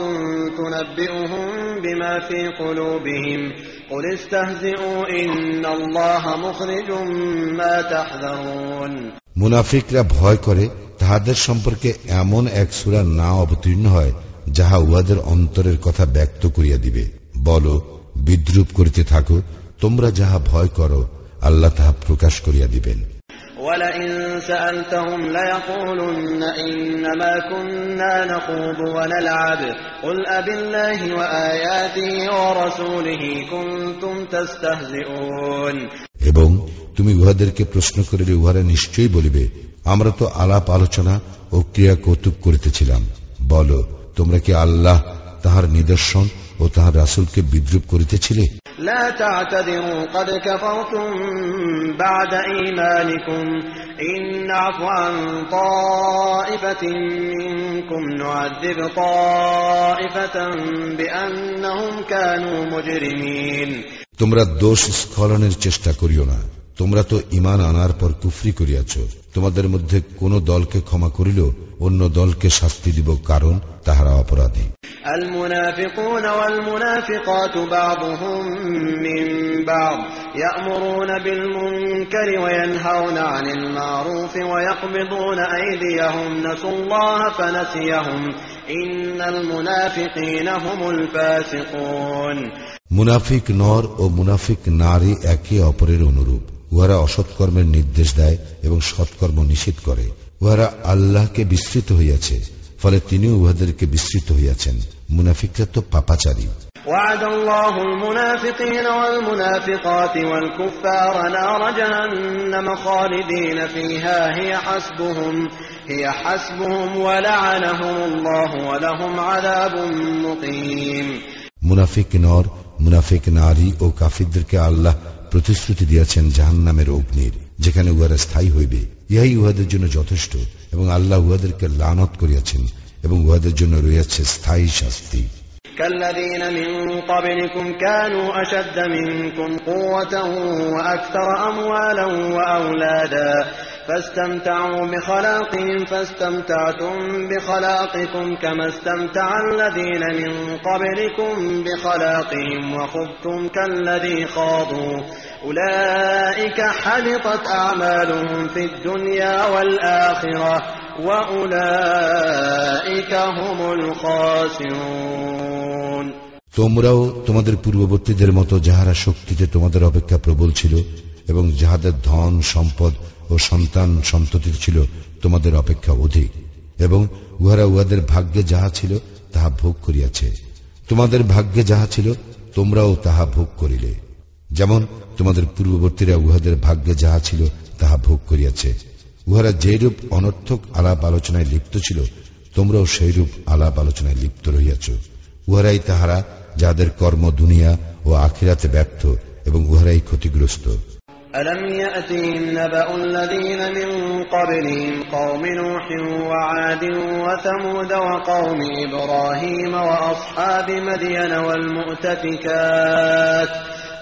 [SPEAKER 3] تنبئهم بما في قلوبهم قل استهزئوا إن الله مخرج ما تحذرون
[SPEAKER 2] মুনাফিকরা ভয় করে তাহাদের সম্পর্কে এমন এক সুরা না অবতীর্ণ হয় যাহা উহাদের অন্তরের কথা ব্যক্ত করিয়া দিবে বলো বিদ্রুপ করিতে থাকো তোমরা যাহা ভয় করো আল্লাহ তাহা প্রকাশ করিয়া দিবেন
[SPEAKER 3] ولئن سألتهم ليقولن إنما كنا نخوض ونلعب قل أبالله وآياته ورسوله كنتم تستهزئون
[SPEAKER 2] এবং তুমি উহাদেরকে প্রশ্ন করিলে উহারা নিশ্চয়ই বলিবে আমরা তো আলাপ আলোচনা ও ক্রিয়া কৌতুক করিতেছিলাম বলো তোমরা কি আল্লাহ তাহার নিদর্শন ও তাহার রাসুলকে বিদ্রুপ করিতেছিলে
[SPEAKER 3] لا تعتذروا قد كفرتم بعد إيمانكم إن نعف عن طائفة منكم نعذب طائفة بأنهم كانوا مجرمين
[SPEAKER 2] তোমরা দোষ স্খলনের চেষ্টা করিও না তোমরা তো ইমান আনার পর কুফরি করিয়াছ তোমাদের মধ্যে কোন দলকে ক্ষমা করিল অন্য দলকে শাস্তি দিব কারণ তাহারা অপরাধী
[SPEAKER 3] المنافقون والمنافقات بعضهم من بعض يأمرون بالمنكر وينهون عن المعروف ويقبضون أيديهم نسوا الله فنسيهم إن المنافقين هم الفاسقون
[SPEAKER 2] মুনাফিক নর ও মুনাফিক নারী একে অপরের অনুরূপ উহারা অসৎকর্মের নির্দেশ দেয় এবং সৎকর্ম নিষেধ করে উহারা আল্লাহকে বিস্তৃত হইয়াছে ফলে তিনিও উহাদেরকে বিস্তৃত হইয়াছেন মুনাফিকরা তো পাপাচারী
[SPEAKER 3] وعد الله المنافقين والمنافقات والكفار نار جهنم خالدين فيها هي حسبهم هي حسبهم ولعنهم الله ولهم عذاب مقيم
[SPEAKER 2] মুনাফিক নর মুনাফিক নারী ও কাফিরদেরকে আল্লাহ প্রতিশ্রুতি দিয়েছেন জাহান নামের অগ্নির যেখানে উহারা স্থায়ী হইবে ইহাই উহাদের জন্য যথেষ্ট এবং আল্লাহ উহাদেরকে লানত করিয়াছেন এবং উহাদের জন্য রয়েছে স্থায়ী শাস্তি
[SPEAKER 3] كالذين من قبلكم كانوا أشد منكم قوة وأكثر أموالا وأولادا فاستمتعوا بخلاقهم فاستمتعتم بخلاقكم كما استمتع الذين من قبلكم بخلاقهم وخذتم كالذي خاضوا أولئك حبطت أعمالهم في الدنيا والآخرة وأولئك هم الخاسرون
[SPEAKER 2] তোমরাও তোমাদের পূর্ববর্তীদের মতো যাহারা শক্তিতে তোমাদের অপেক্ষা প্রবল ছিল এবং যাহাদের ধন, সম্পদ ও সন্তান সন্ততি ছিল, তোমাদের অপেক্ষা অধিক। এবং উহারা উহাদের ভাগ্যে যাহা ছিল, তাহা ভোগ করিয়াছে। তোমাদের ভাগ্যে যাহা ছিল, তোমরাও তাহা ভোগ করিলে। যেমন তোমাদের পূর্ববর্তীরা উহাদের ভাগ্যে যাহা ছিল, তাহা ভোগ করিয়াছে। উহারা যেরূপ অনর্থক আলাপ আলোচনায় লিপ্ত ছিল, তোমরাও সেইরূপ আলাপ আলোচনায় লিপ্ত রহিয়াছ। উহারাই তাহারা যাদের কর্ম দুনিয়া ও আখিরাতে ব্যর্থ, এবং উহারাই ক্ষতিগ্রস্ত।
[SPEAKER 3] ألم يأتهم نبأ الذين من قبلهم قوم نوح وعاد وثمود وقوم إبراهيم وأصحاب مدين والمؤتفكات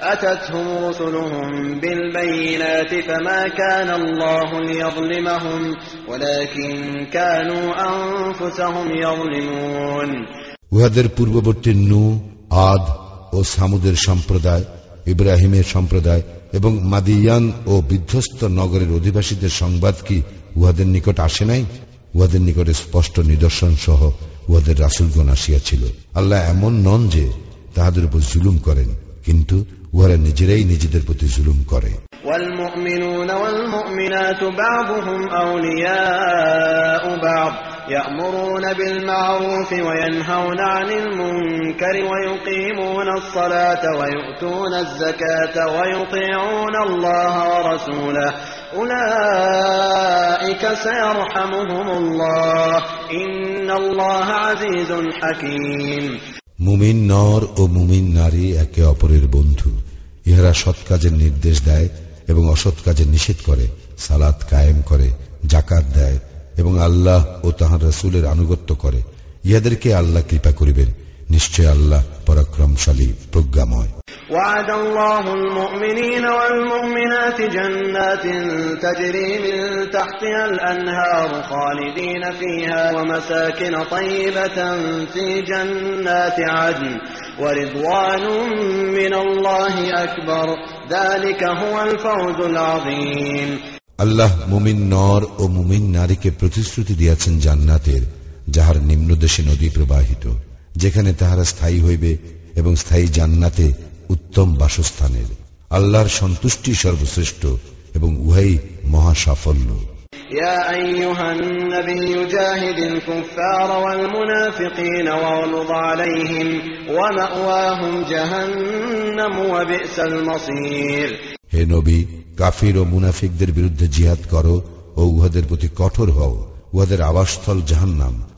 [SPEAKER 3] أتتهم رسلهم بالبينات فما كان الله ليظلمهم ولكن كانوا أنفسهم يظلمون
[SPEAKER 2] উহাদের পূর্ববর্তী নু আদ ও সামুদের সম্প্রদায় ইব্রাহিমের সম্প্রদায় এবং মাদিয়ান ও বিধ্বস্ত নগরের অধিবাসীদের সংবাদ কি উহাদের নিকট আসে নাই উহাদের নিকটে স্পষ্ট নিদর্শন সহ উহাদের রাসুলগণ আসিয়াছিল আল্লাহ এমন নন যে তাহাদের উপর জুলুম করেন কিন্তু উহারা নিজেরাই নিজেদের প্রতি জুলুম করে
[SPEAKER 3] والمؤمنون والمؤمنات بعضهم أولياء بعض يأمرون بالمعروف وينهون عن المنكر ويقيمون الصلاة ويؤتون الزكاة ويطيعون الله ورسوله أولئك سيرحمهم الله إن الله عزيز حكيم
[SPEAKER 2] মুমিন নর ও মুমিন নারী একে অপরের বন্ধু ইহারা সৎ কাজের নির্দেশ দেয় এবং অসৎ কাজের নিষেধ করে সালাত কায়েম করে জাকাত দেয় এবং আল্লাহ ও তাহার রসুলের আনুগত্য করে ইহাদেরকে আল্লাহ কৃপা করিবেন নিশ্চয় আল্লাহ পরাক্রমশালী প্রজ্ঞাময়
[SPEAKER 3] وعد الله المؤمنين والمؤمنات جنات تجري من تحتها الأنهار خالدين فيها ومساكن طيبة في جنات عدن ورضوان من الله أكبر ذلك هو الفوز العظيم
[SPEAKER 2] আল্লাহ মুমিন নর ও মুমিন নারীকে প্রতিশ্রুতি দিয়াছেন জান্নাতের যাহার নিম্নদেশে নদী প্রবাহিত যেখানে তাহারা স্থায়ী হইবে এবং স্থায়ী জান্নাতে উত্তম বাসস্থানের আল্লাহর সন্তুষ্টি সর্বশ্রেষ্ঠ এবং উহাই মহা সাফল্য
[SPEAKER 3] يا أيها النبي جاهد الكفار والمنافقين واغلظ عليهم ومأواهم جهنم وبئس المصير
[SPEAKER 2] হে নবী, কাফির ও মুনাফিকদের বিরুদ্ধে জিহাদ করো ও উহাদের প্রতি কঠোর হও। উহাদের আবাসস্থল জাহান্নাম।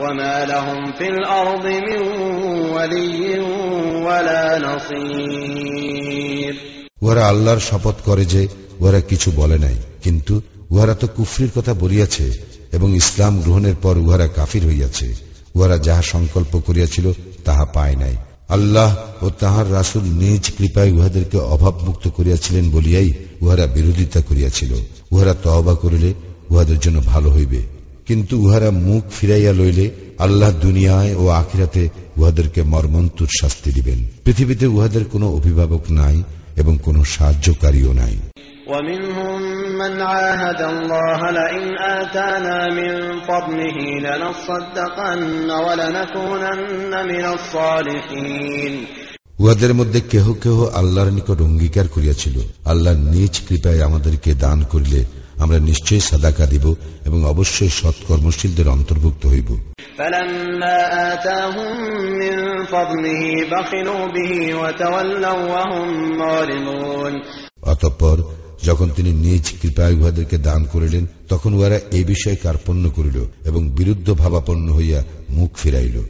[SPEAKER 3] وما لهم في الأرض من ولي ولا نصير
[SPEAKER 2] উহারা আল্লাহর শপথ করে যে উহারা কিছু বলে নাই কিন্তু উহারা তো কুফরির কথা বলিয়াছে এবং ইসলাম গ্রহণের পর উহারা কাফির হইয়াছে উহারা যাহা সংকল্প করিয়াছিল তাহা পায় নাই আল্লাহ ও তাহার রাসুল নিজ কৃপায় উহাদেরকে অভাবমুক্ত করিয়াছিলেন বলিয়াই উহারা বিরোধিতা করিয়াছিল উহারা তহবা করিলে উহাদের জন্য ভালো হইবে কিন্তু উহারা মুখ ফিরাইয়া লইলে আল্লাহ দুনিয়ায় ও আখিরাতে উহাদেরকে মর্মন্তুর শাস্তি দিবেন। পৃথিবীতে উহাদের কোনো অভিভাবক নাই এবং কোনো সাহায্যকারীও নাই। উহাদের মধ্যে কেহ কেহ আল্লাহর নিকট অঙ্গীকার করিয়াছিল। আল্লাহ নিজ কৃপায় আমাদেরকে দান করিলে আমরা নিশ্চয়ই সাদাকা দিব এবং অবশ্যই সৎকর্মশীলদের অন্তর্ভুক্ত হইব। অতঃপর যখন তিনি নিজ কৃপায় উহাদেরকে দান করিলেন তখন উহারা এ বিষয়ে কার্পণ্য করিল এবং বিরুদ্ধ ভাবাপন্ন হইয়া মুখ ফিরাইল।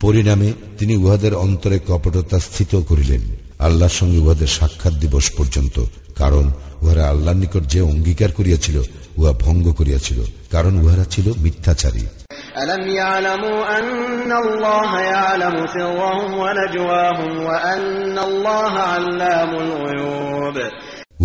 [SPEAKER 2] পরিণামে তিনি উহাদের অন্তরে কপটতা স্থিত করিলেন। আল্লাহর সঙ্গে উহাদের সাক্ষাৎ দিবস পর্যন্ত কারণ উহারা আল্লাহর নিকট যে অঙ্গীকার করিয়াছিল উহা ভঙ্গ করিয়াছিল কারণ উহারা ছিল মিথ্যাচারী
[SPEAKER 3] ألم يعلموا أن الله يعلم سرهم ونجواهم وأن الله علام الغيوب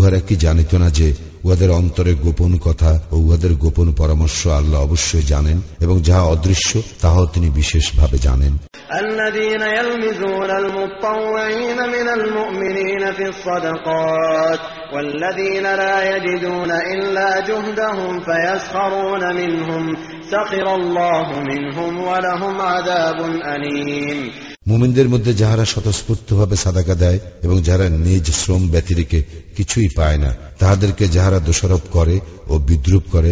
[SPEAKER 2] উহারা কি জানিত না যে উহাদের অন্তরে গোপন কথা ও উহাদের গোপন পরামর্শ আল্লাহ অবশ্যই জানেন এবং যাহা অদৃশ্য তাহাও তিনি বিশেষভাবে জানেন
[SPEAKER 3] الذين يلمزون المطوعين من المؤمنين في الصدقات والذين لا يجدون إلا جهدهم فيسخرون منهم سخر الله منهم ولهم عذاب أليم
[SPEAKER 2] মুমিনদের মধ্যে যাহারা স্বতঃস্ফূর্তভাবে সাদাকা দেয় এবং যারা নিজ শ্রম ব্যতিরিকে কিছুই পায় না, তাহাদেরকে যাহারা দোষারোপ করে ও বিদ্রুপ করে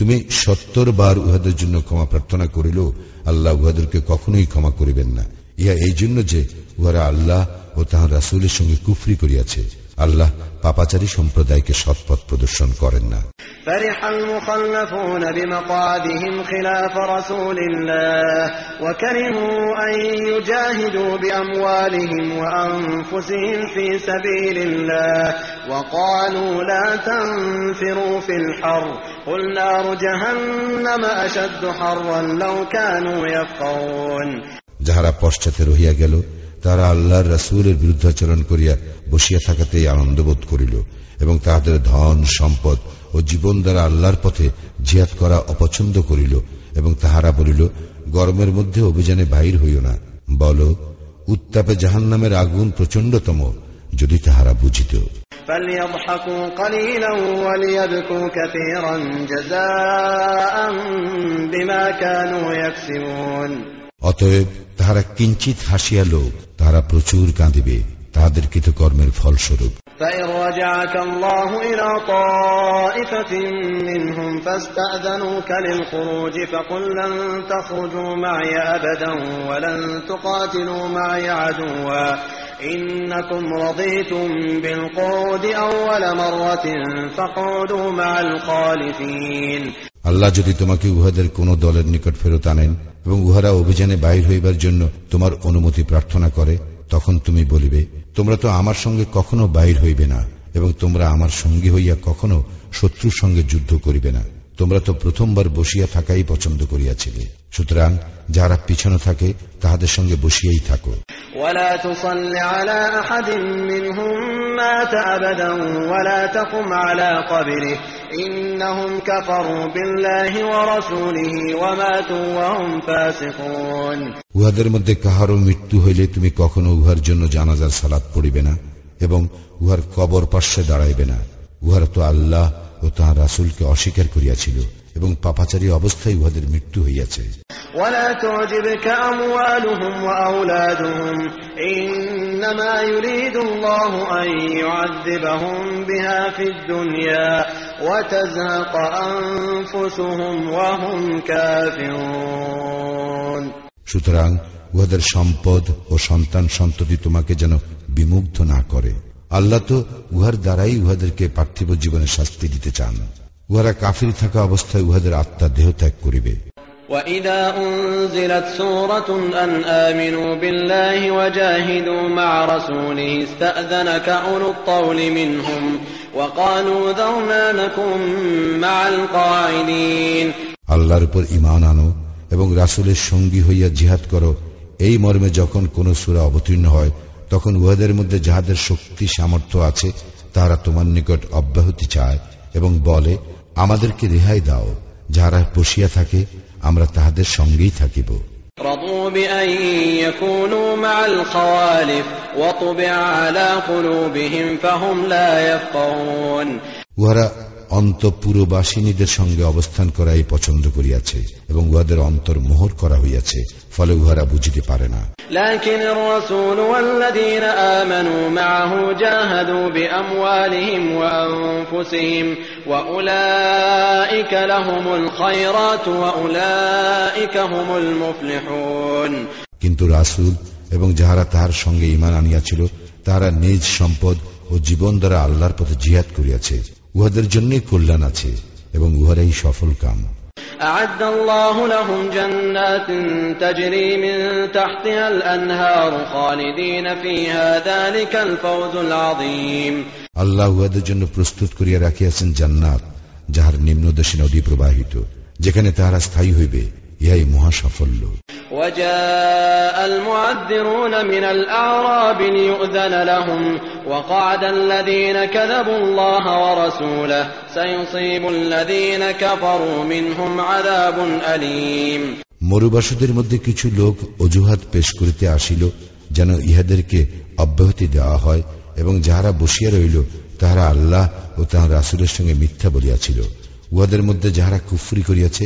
[SPEAKER 2] তুমি সত্তর বার উহাদের জন্য ক্ষমা প্রার্থনা করিল, আল্লাহ উহাদেরকে কখনোই ক্ষমা করিবেন না। ইহা এই জন্য যে উহারা আল্লাহ ও তাহার রাসুলের সঙ্গে কুফরি করিয়াছে। আল্লাহ পাপাচারী সম্প্রদায়কে সৎপথ প্রদর্শন করেন না
[SPEAKER 3] فرح المخلفون بمقعدهم خلاف رسول الله وكرهوا أن يجاهدوا بأموالهم وأنفسهم في سبيل الله وقالوا لا تنفروا في الحر قل نار جهنم أشد حرا لو كانوا يفقهون
[SPEAKER 2] যাহারা পশ্চাতে রহিয়া গেল তারা আল্লাহর রাসুলের বিরুদ্ধাচরণ করিয়া বসিয়া থাকাতেই আনন্দবোধ করিল এবং তাহাদের ধন সম্পদ ও জীবন দ্বারা আল্লাহর পথে জিয়াত করা অপছন্দ করিল এবং তাহারা বলিল গরমের মধ্যে অভিযানে বাহির হইও না। বল উত্তাপে জাহান নামের আগুন প্রচন্ডতম যদি তাহারা বুঝিত। অতএব তাহারা কিঞ্চিত হাসিয়া লোক তাহারা প্রচুর কাঁদিবে তাহাদের কৃতকর্মের ফলস্বরূপ
[SPEAKER 3] فإن رجعك الله إلى طائفة منهم فاستأذنوك للخروج فقل لن تخرجوا معي أبدا ولن تقاتلوا معي عدوا إنكم رضيتم بالقعود أول مرة فاقعدوا مع الخالفين
[SPEAKER 2] আল্লাহ যদি তোমাকে উহাদের কোন দলের নিকট ফেরত আনেন এবং উহারা অভিযানে বাহির হইবার জন্য তোমার অনুমতি প্রার্থনা করে, তখন তুমি বলিবে, তোমরা তো আমার সঙ্গে কখনো বাহির হইবে না এবং তোমরা আমার সঙ্গী হইয়া কখনো শত্রুর সঙ্গে যুদ্ধ করিবে না। তোমরা তো প্রথমবার বসিয়া থাকাই পছন্দ করিয়াছিলে সুতরাং যারা পিছনে থাকে তাহাদের সঙ্গে বসিয়াই থাকো
[SPEAKER 3] ولا تصل على أحد منهم مات أبدا ولا تقم على قبره إنهم كفروا بالله ورسوله وماتوا وهم فاسقون
[SPEAKER 2] উহাদের মধ্যে কাহারও মৃত্যু হইলে তুমি কখনো উহার জন্য জানাজার সালাত পড়িবে না এবং উহার কবর পার্শ্বে দাঁড়াইবে না উহারা তো আল্লাহ ও তাহার রাসুলকে অস্বীকার করিয়াছিল এবং পাপাচারী অবস্থায় উহাদের মৃত্যু হইয়াছে
[SPEAKER 3] ولا تعجبك أموالهم وأولادهم إنما يريد الله أن يعذبهم بها في الدنيا وتزهق أنفسهم وهم كافرون
[SPEAKER 2] সুতরাং উহাদের সম্পদ ও সন্তান সন্ততি তোমাকে যেন বিমুগ্ধ না করে আল্লাহ তো উহার দ্বারাই উহাদেরকে পার্থিব জীবনে শাস্তি দিতে চান উহারা কাফির থাকা অবস্থায় উহাদের আত্মা দেহ ত্যাগ করিবে
[SPEAKER 3] وإذا أنزلت سورة أن آمنوا بالله وجاهدوا مع رسوله استأذنك أولو الطول منهم وقالوا ذرنا نكن مع القاعدين
[SPEAKER 2] আল্লাহর উপর ইমান আনো এবং রাসুলের সঙ্গী হইয়া জিহাদ করো এই মর্মে যখন কোন সুরা অবতীর্ণ হয় তখন উহাদের মধ্যে যাহাদের শক্তি সামর্থ্য আছে তারা তোমার নিকট অব্যাহতি চায় এবং বলে আমাদেরকে রেহাই দাও। যারা বসিয়া থাকে আমরা তাহাদের সঙ্গেই থাকিব। উহারা অন্তপুরবাসিনীদের সঙ্গে অবস্থান করাই পছন্দ করিয়াছে এবং উহাদের অন্তর মোহর করা হইয়াছে ফলে উহারা বুঝিতে পারে না
[SPEAKER 3] لكن الرسول والذين آمنوا معه جاهدوا بأموالهم وأنفسهم وأولئك لهم الخيرات وأولئك هم المفلحون
[SPEAKER 2] কিন্তু রাসূল এবং যাহারা তাহার সঙ্গে ঈমান আনিয়াছিল তাহারা নিজ সম্পদ ও জীবন দ্বারা আল্লাহর পথে জিহাদ করিয়াছে উহাদের জন্যই কল্যাণ আছে এবং উহারাই সফল কাম
[SPEAKER 3] أعد الله لهم جنات تجري من تحتها الأنهار خالدين فيها ذلك الفوز العظيم
[SPEAKER 2] আল্লাহ উহাদের জন্য প্রস্তুত করিয়া রাখিয়াছেন জান্নাত যাহার নিম্নদেশে নদী প্রবাহিত যেখানে তাহারা স্থায়ী হইবে ইহাই মহা সাফল্য
[SPEAKER 3] وجاء المعذرون من الأعراب ليؤذن لهم وقعد الذين كذبوا الله ورسوله سيصيب الذين كفروا منهم عذاب أليم
[SPEAKER 2] মরুবাসীদের মধ্যে কিছু লোক অজুহাত পেশ করিতে আসিল যেন ইহাদেরকে অব্যাহতি দেওয়া হয় এবং যাহারা বসিয়া রইল তাহারা আল্লাহ ও তাহার রাসুলের সঙ্গে মিথ্যা বলিয়াছিল উহাদের মধ্যে যাহারা কুফরি করিয়াছে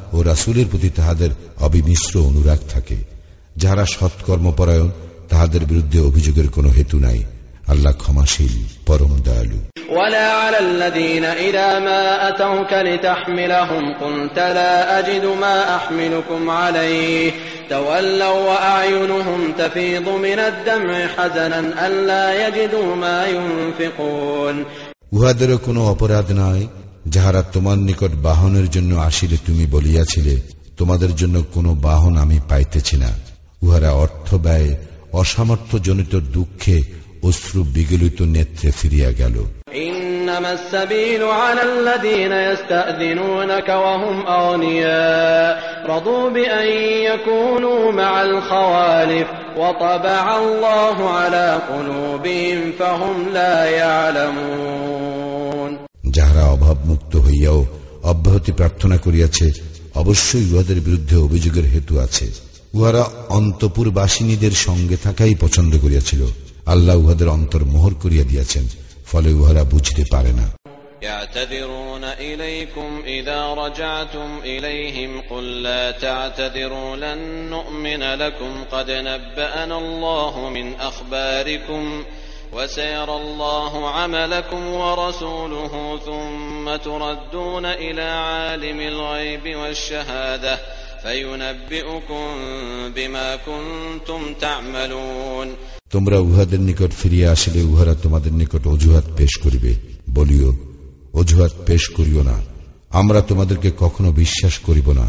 [SPEAKER 2] ও রাসুলের প্রতি তাহাদের অবিমিশ্র অনুরাগ থাকে যাহারা সৎকর্মপরায়ণ তাহাদের বিরুদ্ধে অভিযোগের কোনো হেতু নাই আল্লাহ ক্ষমাশীল পরম দয়ালু
[SPEAKER 3] ولا على الذين إذا ما أتوك لتحملهم قلت لا أجد ما أحملكم عليه تولوا وأعينهم تفيض من الدمع حزنا ألا يجدوا ما ينفقون
[SPEAKER 2] উহাদেরও কোনো অপরাধ নাই যাহারা তোমার নিকট বাহনের জন্য আসিলে তুমি বলিয়াছিলে তোমাদের জন্য কোনো বাহন আমি পাইতেছি না উহারা অর্থ ব্যয় অসামর্থ্যজনিত দুঃখে অশ্রু বিগলিত নেত্রে ফিরিয়া গেল
[SPEAKER 3] إنما السبيل على الذين يستأذنونك وهم أغنياء رضوا بأن يكونوا مع الخوالف وطبع الله على قلوبهم فهم لا يعلمون
[SPEAKER 2] যাহারা অভাবমুক্ত হইয়াও অব্যাহতি প্রার্থনা করিয়াছে অবশ্যই উহাদের বিরুদ্ধে অভিযোগের হেতু আছে উহারা অন্তপুরবাসিনীদের সঙ্গে থাকাই পছন্দ করিয়াছিল আল্লাহ উহাদের অন্তর মোহর করিয়া দিয়াছেন ফলে উহারা বুঝতে পারে না
[SPEAKER 1] يعتذرون إليكم إذا رجعتم إليهم قل لا تعتذروا لن نؤمن لكم قد نبأنا الله من أخباركم وسيرى الله عملكم ورسوله ثم تردون إلى عالم الغيب والشهادة فينبئكم بما كنتم تعملون
[SPEAKER 2] তোমরা উহাদের নিকট ফিরিয়া আসিলে উহারা তোমাদের নিকট অজুহাত পেশ করিবে বলিও অজুহাত পেশ করিও না আমরা তোমাদেরকে কখনো বিশ্বাস করিব না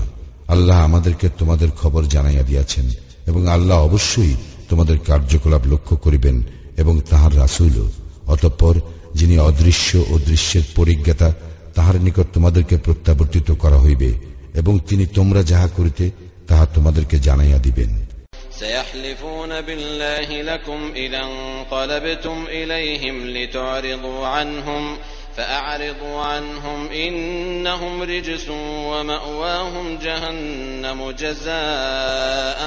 [SPEAKER 2] আল্লাহ আমাদেরকে তোমাদের খবর জানাইয়া দিয়াছেন এবং আল্লাহ অবশ্যই তোমাদের কার্যকলাপ লক্ষ্য করিবেন এবং তাহার রাসুল অতঃপর যিনি অদৃশ্য ও দৃশ্যের পরিজ্ঞাতা তাহার নিকট তোমাদেরকে প্রত্যাবর্তিত করা হইবে এবং তিনি তোমরা যাহা করিতে তাহা তোমাদেরকে জানাইয়া দিবেন
[SPEAKER 1] سيحلفون بالله لكم إذا انقلبتم إليهم لتعرضوا عنهم فأعرضوا عنهم إنهم رجس ومأواهم جهنم جزاء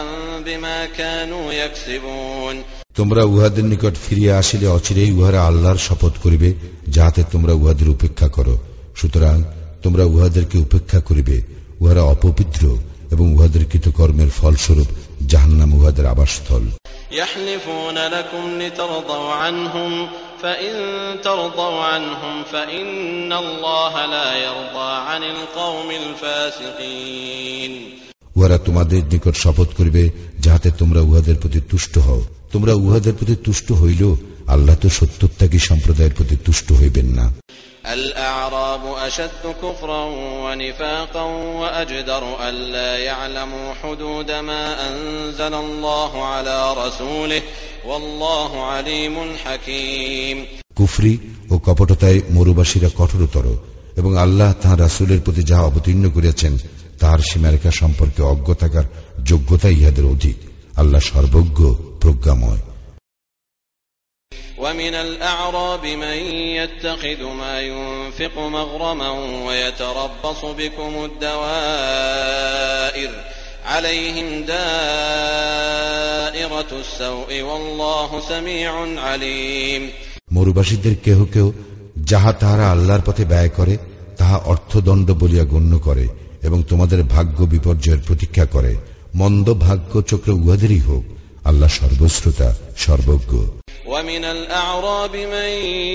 [SPEAKER 1] بما كانوا يكسبون
[SPEAKER 2] তোমরা উহাদের নিকট ফিরিয়া আসিলে অচিরেই উহারা আল্লাহর শপথ করিবে যাহাতে তোমরা উহাদের উপেক্ষা করো সুতরাং তোমরা উহাদেরকে উপেক্ষা করিবে উহারা অপবিত্র এবং উহাদের কৃতকর্মের ফলস্বরূপ জাহান্নাম উহাদের আবাসস্থল
[SPEAKER 1] يحلفون لكم لترضوا عنهم فإن ترضوا عنهم فإن الله لا يرضى عن القوم الفاسقين
[SPEAKER 2] উহারা তোমাদের নিকট শপথ করিবে যাহাতে তোমরা উহাদের প্রতি তুষ্ট হও তোমরা উহাদের প্রতি তুষ্ট হইল আল্লাহ তো সত্যত্যাগী সম্প্রদায়ের প্রতি তুষ্ট হইবেন না
[SPEAKER 1] الأعراب أشد كفرا ونفاقا وأجدر ألا يعلموا حدود ما أنزل الله على رسوله والله عليم حكيم
[SPEAKER 2] কুফরি ও কপটতায় মরুবাসীরা কঠোরতর এবং আল্লাহ তাহার রাসুলের প্রতি যাহা অবতীর্ণ করিয়াছেন তাহার সীমারেখা সম্পর্কে অজ্ঞ থাকার যোগ্যতা ইহাদের অধিক আল্লাহ সর্বজ্ঞ প্রজ্ঞাময়
[SPEAKER 1] ومن الأعراب من يتخذ ما ينفق مغرما ويتربص بكم الدوائر عليهم دائرة السوء والله سميع عليم
[SPEAKER 2] মরুবাসীদের কেহ কেউ যাহা তাহারা আল্লাহর পথে ব্যয় করে তাহা অর্থদণ্ড বলিয়া গণ্য করে এবং তোমাদের ভাগ্য বিপর্যয়ের প্রতীক্ষা করে মন্দ ভাগ্য চক্র উহাদেরই হোক আল্লাহ সর্বশ্রোতা সর্বজ্ঞ
[SPEAKER 1] ومن الأعراب من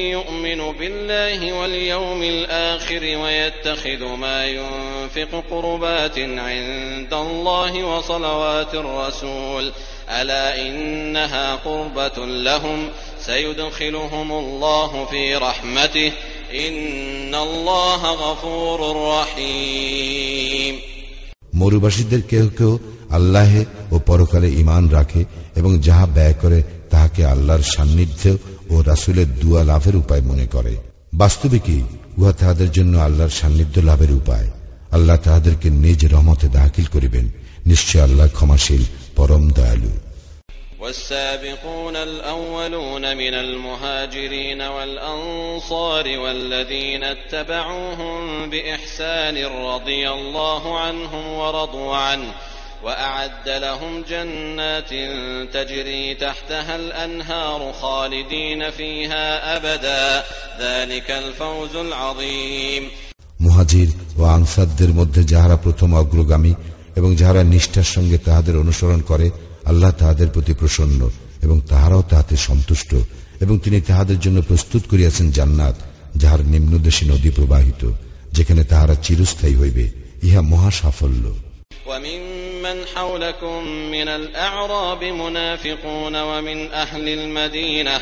[SPEAKER 1] يؤمن بالله واليوم الآخر ويتخذ ما ينفق قربات عند الله وصلوات الرسول ألا إنها قربة لهم سيدخلهم الله في رحمته
[SPEAKER 2] মরুবাসীদের কেউ কেউ আল্লাহে ও পরকালে ইমান রাখে এবং যাহা ব্যয় করে, তাহাকে আল্লাহর সান্নিধ্য ও রাসুলের দুয়া লাভের উপায় মনে করে। বাস্তবে কি? উহা তাহাদের জন্য আল্লাহর সান্নিধ্য লাভের উপায়। আল্লাহ তাহাদেরকে নিজ রহমতে দাখিল করিবেন। নিশ্চয় আল্লাহ ক্ষমাশীল, পরম দয়ালু।
[SPEAKER 1] والسابقون الأولون من المهاجرين والأنصار والذين اتبعوهم بإحسان رضي الله عنهم ورضوا عنه وأعد لهم جنات تجري تحتها الأنهار خالدين فيها أبدا ذلك الفوز العظيم
[SPEAKER 2] মুহাজির ও আনসারদের মধ্যে যাহারা প্রথম অগ্রগামী এবং যাহারা নিষ্ঠার সঙ্গে তাহাদের অনুসরণ করে আল্লাহ তাহাদের প্রতি প্রসন্ন এবং তাহারাও তাহাতে সন্তুষ্ট এবং তিনি তাহাদের জন্য প্রস্তুত করিয়াছেন জান্নাত যাহার নিম্নদেশী নদী প্রবাহিত যেখানে তাহারা চিরস্থায়ী হইবে ইহা মহা সাফল্য
[SPEAKER 1] وممن حولكم من الأعراب منافقون ومن أهل المدينة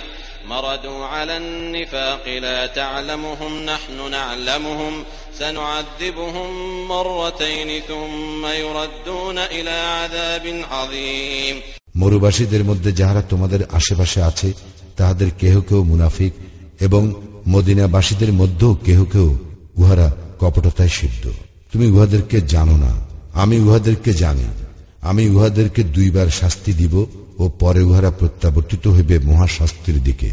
[SPEAKER 1] مردوا على النفاق لا تعلمهم نحن نعلمهم سنعذبهم مرتين ثم يردون إلى عذاب عظيم
[SPEAKER 2] মরুবাসীদের মধ্যে যাহারা তোমাদের আশেপাশে আছে তাহাদের কেহ কেউ মুনাফিক এবং মদিনাবাসীদের মধ্যেও কেহ কেউ উহারা কপটতায় সিদ্ধ তুমি উহাদেরকে জানো না আমি উহাদেরকে জানি আমি উহাদেরকে দুইবার শাস্তি দিব ও পরে উহারা প্রত্যাবর্তিত হইবে মহাশাস্তির দিকে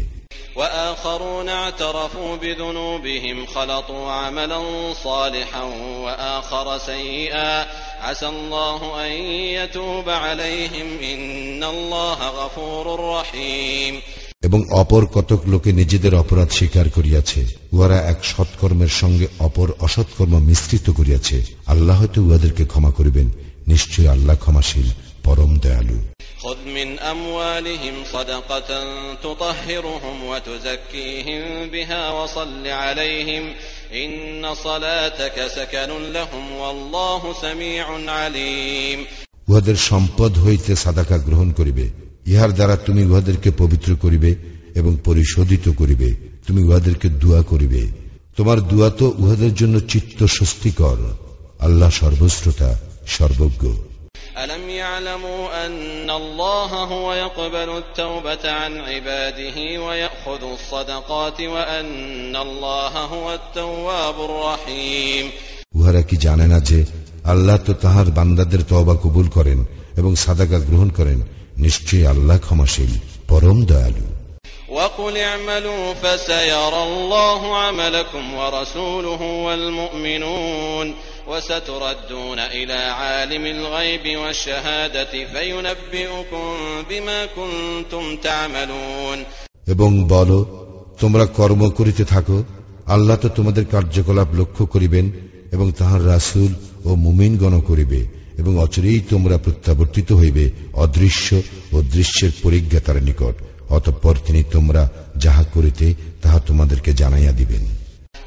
[SPEAKER 1] وآخرون اعترفوا بذنوبهم خلطوا عملا صالحا وآخر سيئا عسى الله أن يتوب عليهم إن الله غفور رحيم
[SPEAKER 2] এবং অপর কতক লোকে নিজেদের অপরাধ স্বীকার করিয়াছে উহারা এক সৎকর্মের সঙ্গে অপর অসৎকর্ম মিশ্রিত করিয়াছে আল্লাহ হয়তো উহাদেরকে ক্ষমা করিবেন নিশ্চয় আল্লাহ ক্ষমাশীল পরম দয়ালু
[SPEAKER 1] خذ من أموالهم صدقة تطهرهم وتزكيهم بها وصل عليهم إن صلاتك سكن لهم والله سميع عليم
[SPEAKER 2] উহাদের সম্পদ হইতে সাদাকা গ্রহণ করিবে ইহার দ্বারা তুমি উহাদেরকে পবিত্র করিবে এবং পরিশোধিত করিবে তুমি উহাদেরকে দুয়া করিবে তোমার দুয়া তো উহাদের জন্য চিত্ত স্বস্তিকর আল্লাহ সর্বশ্রোতা সর্বজ্ঞ
[SPEAKER 1] ألم يعلموا أن الله هو يقبل التوبة عن عباده ويأخذ الصدقات وأن الله هو التواب الرحيم
[SPEAKER 2] উহারা কি জানে না যে আল্লাহ তো তাহার বান্দাদের তওবা কবুল করেন এবং সাদাকা গ্রহণ করেন নিশ্চয়ই আল্লাহ ক্ষমাশীল পরম দয়ালু
[SPEAKER 1] وقل اعملوا فسيرى الله عملكم ورسوله والمؤمنون وستردون إلى عالم الغيب والشهادة فينبئكم بما كنتم تعملون
[SPEAKER 2] এবং বল তোমরা কর্ম করিতে থাকো আল্লাহ তো তোমাদের কার্যকলাপ লক্ষ্য করিবেন এবং তাহার রাসূল ও মুমিনগণ করিবে এবং অচিরেই তোমরা প্রত্যাবর্তিত হইবে অদৃশ্য ও দৃশ্যের পরিজ্ঞাতার নিকট অতঃপর তিনি তোমরা যাহা করিতে তাহা তোমাদেরকে জানাইয়া দিবেন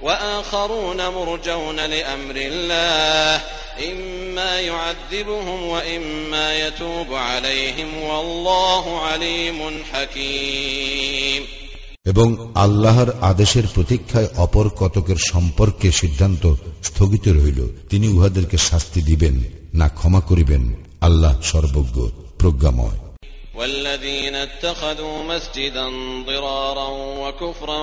[SPEAKER 1] وآخرون مرجون لأمر الله إما يعذبهم وإما يتوب عليهم والله عليم حكيم
[SPEAKER 2] এবং আল্লাহর আদেশের প্রতীক্ষায় অপর কতকের সম্পর্কে সিদ্ধান্ত স্থগিত রইল তিনি উহাদেরকে শাস্তি দিবেন না ক্ষমা করিবেন আল্লাহ সর্বজ্ঞ প্রজ্ঞাময়
[SPEAKER 1] والذين اتخذوا مسجدا ضرارا وكفرا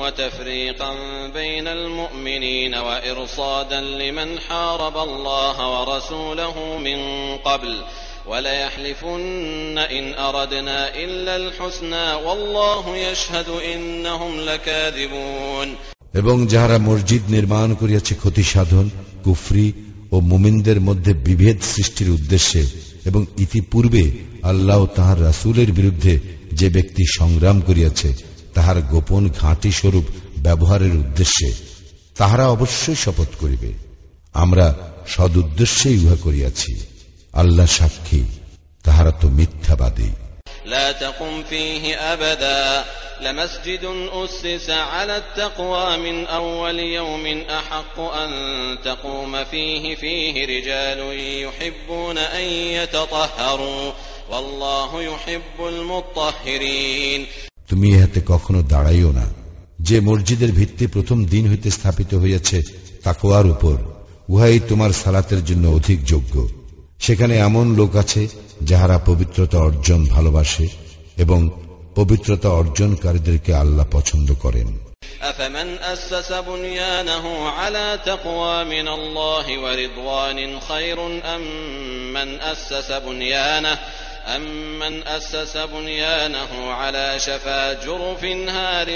[SPEAKER 1] وتفريقا بين المؤمنين وإرصادا لمن حارب الله ورسوله من قبل وليحلفن إن أردنا إلا الحسنى والله يشهد إنهم لكاذبون
[SPEAKER 2] এবং যাহারা মসজিদ নির্মাণ করিয়াছে ক্ষতি সাধন কুফরি ও মুমিনদের মধ্যে বিভেদ সৃষ্টির উদ্দেশ্যে এবং ইতিপূর্বে আল্লাহ তাহার রাসুলের বিরুদ্ধে যে ব্যক্তি সংগ্রাম করিয়াছে, তাহার গোপন ঘাঁটি স্বরূপ ব্যবহারের উদ্দেশ্যে তাহারা অবশ্যই শপথ করিবে। আমরা সদুদ্দেশ্যেই উহা করিয়াছি। আল্লাহ সাক্ষী, তাহারা তো মিথ্যাবাদী।
[SPEAKER 1] لا تقم فيه أبدا لمسجد أسس على التقوى من أول يوم أحق أن تقوم فيه فيه رجال يحبون أن يتطهروا والله يحب المطهرين
[SPEAKER 2] তুমি ইহাতে কখনো দাঁড়াইও না যে মসজিদের ভিত্তি প্রথম দিন হইতে স্থাপিত হইয়াছে তাকোয়ার উপর উহাই তোমার সালাতের জন্য অধিক যোগ্য সেখানে এমন লোক আছে যাহারা পবিত্রতা অর্জন ভালোবাসে এবং পবিত্রতা অর্জনকারীদেরকে আল্লাহ পছন্দ করেন
[SPEAKER 1] أفمن أسس بنيانه على تقوى من الله ورضوان خير أم من أسس بنيانه أمن أسس بنيانه على شفا جرف هار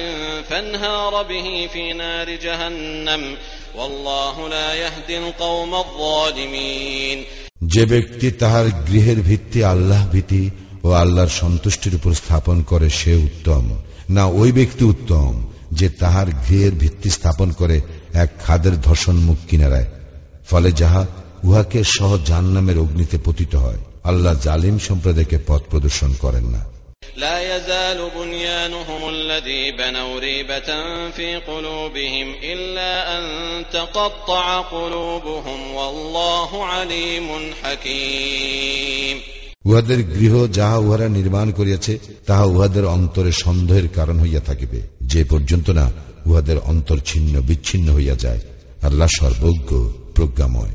[SPEAKER 1] فانهار به في نار جهنم والله لا يهدي القوم الظالمين
[SPEAKER 2] যে ব্যক্তি তাহার গৃহের ভিত্তি আল্লাহ ভীতি ও আল্লাহর সন্তুষ্টির উপর স্থাপন করে, সে উত্তম। না, ওই ব্যক্তি উত্তম যে তাহার গৃহের ভিত্তি স্থাপন করে এক খাদের ধর্ষণ মুখ কিনারায়। ফলে যাহা, উহাকে সহ জাহান্নামের অগ্নিতে পতিত হয়। আল্লাহ জালিম সম্প্রদায়কে পথ প্রদর্শন করেন না।
[SPEAKER 1] لا يزال بنيانهم الذي بنوا ريبة في قلوبهم إلا أن تقطع قلوبهم والله عليم حكيم
[SPEAKER 2] উহাদের গৃহ যাহা উহারা নির্মাণ করিয়াছে তাহা উহাদের অন্তরে সন্দেহের কারণ হইয়া থাকিবে যে পর্যন্ত না উহাদের অন্তর ছিন্ন বিচ্ছিন্ন হইয়া যায় আল্লাহ সর্বজ্ঞ প্রজ্ঞাময়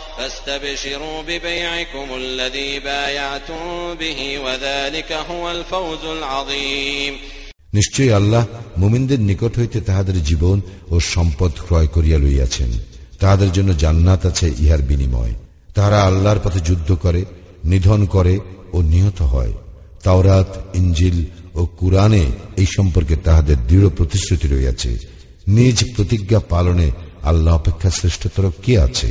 [SPEAKER 1] فاستبشروا ببيعكم الذي بايعتم به وذلك هو الفوز العظيم
[SPEAKER 2] নিশ্চয়ই আল্লাহ মুমিনদের নিকট হইতে তাহাদের জীবন ও সম্পদ ক্রয় করিয়া লইয়াছেন তাহাদের জন্য জান্নাত আছে ইহার বিনিময় তাহারা আল্লাহর পথে যুদ্ধ করে নিধন করে ও নিহত হয় তাওরাত ইঞ্জিল ও কুরআনে এই সম্পর্কে তাহাদের দৃঢ় প্রতিশ্রুতি রইয়াছে নিজ প্রতিজ্ঞা পালনে আল্লাহ অপেক্ষা শ্রেষ্ঠতর কে আছে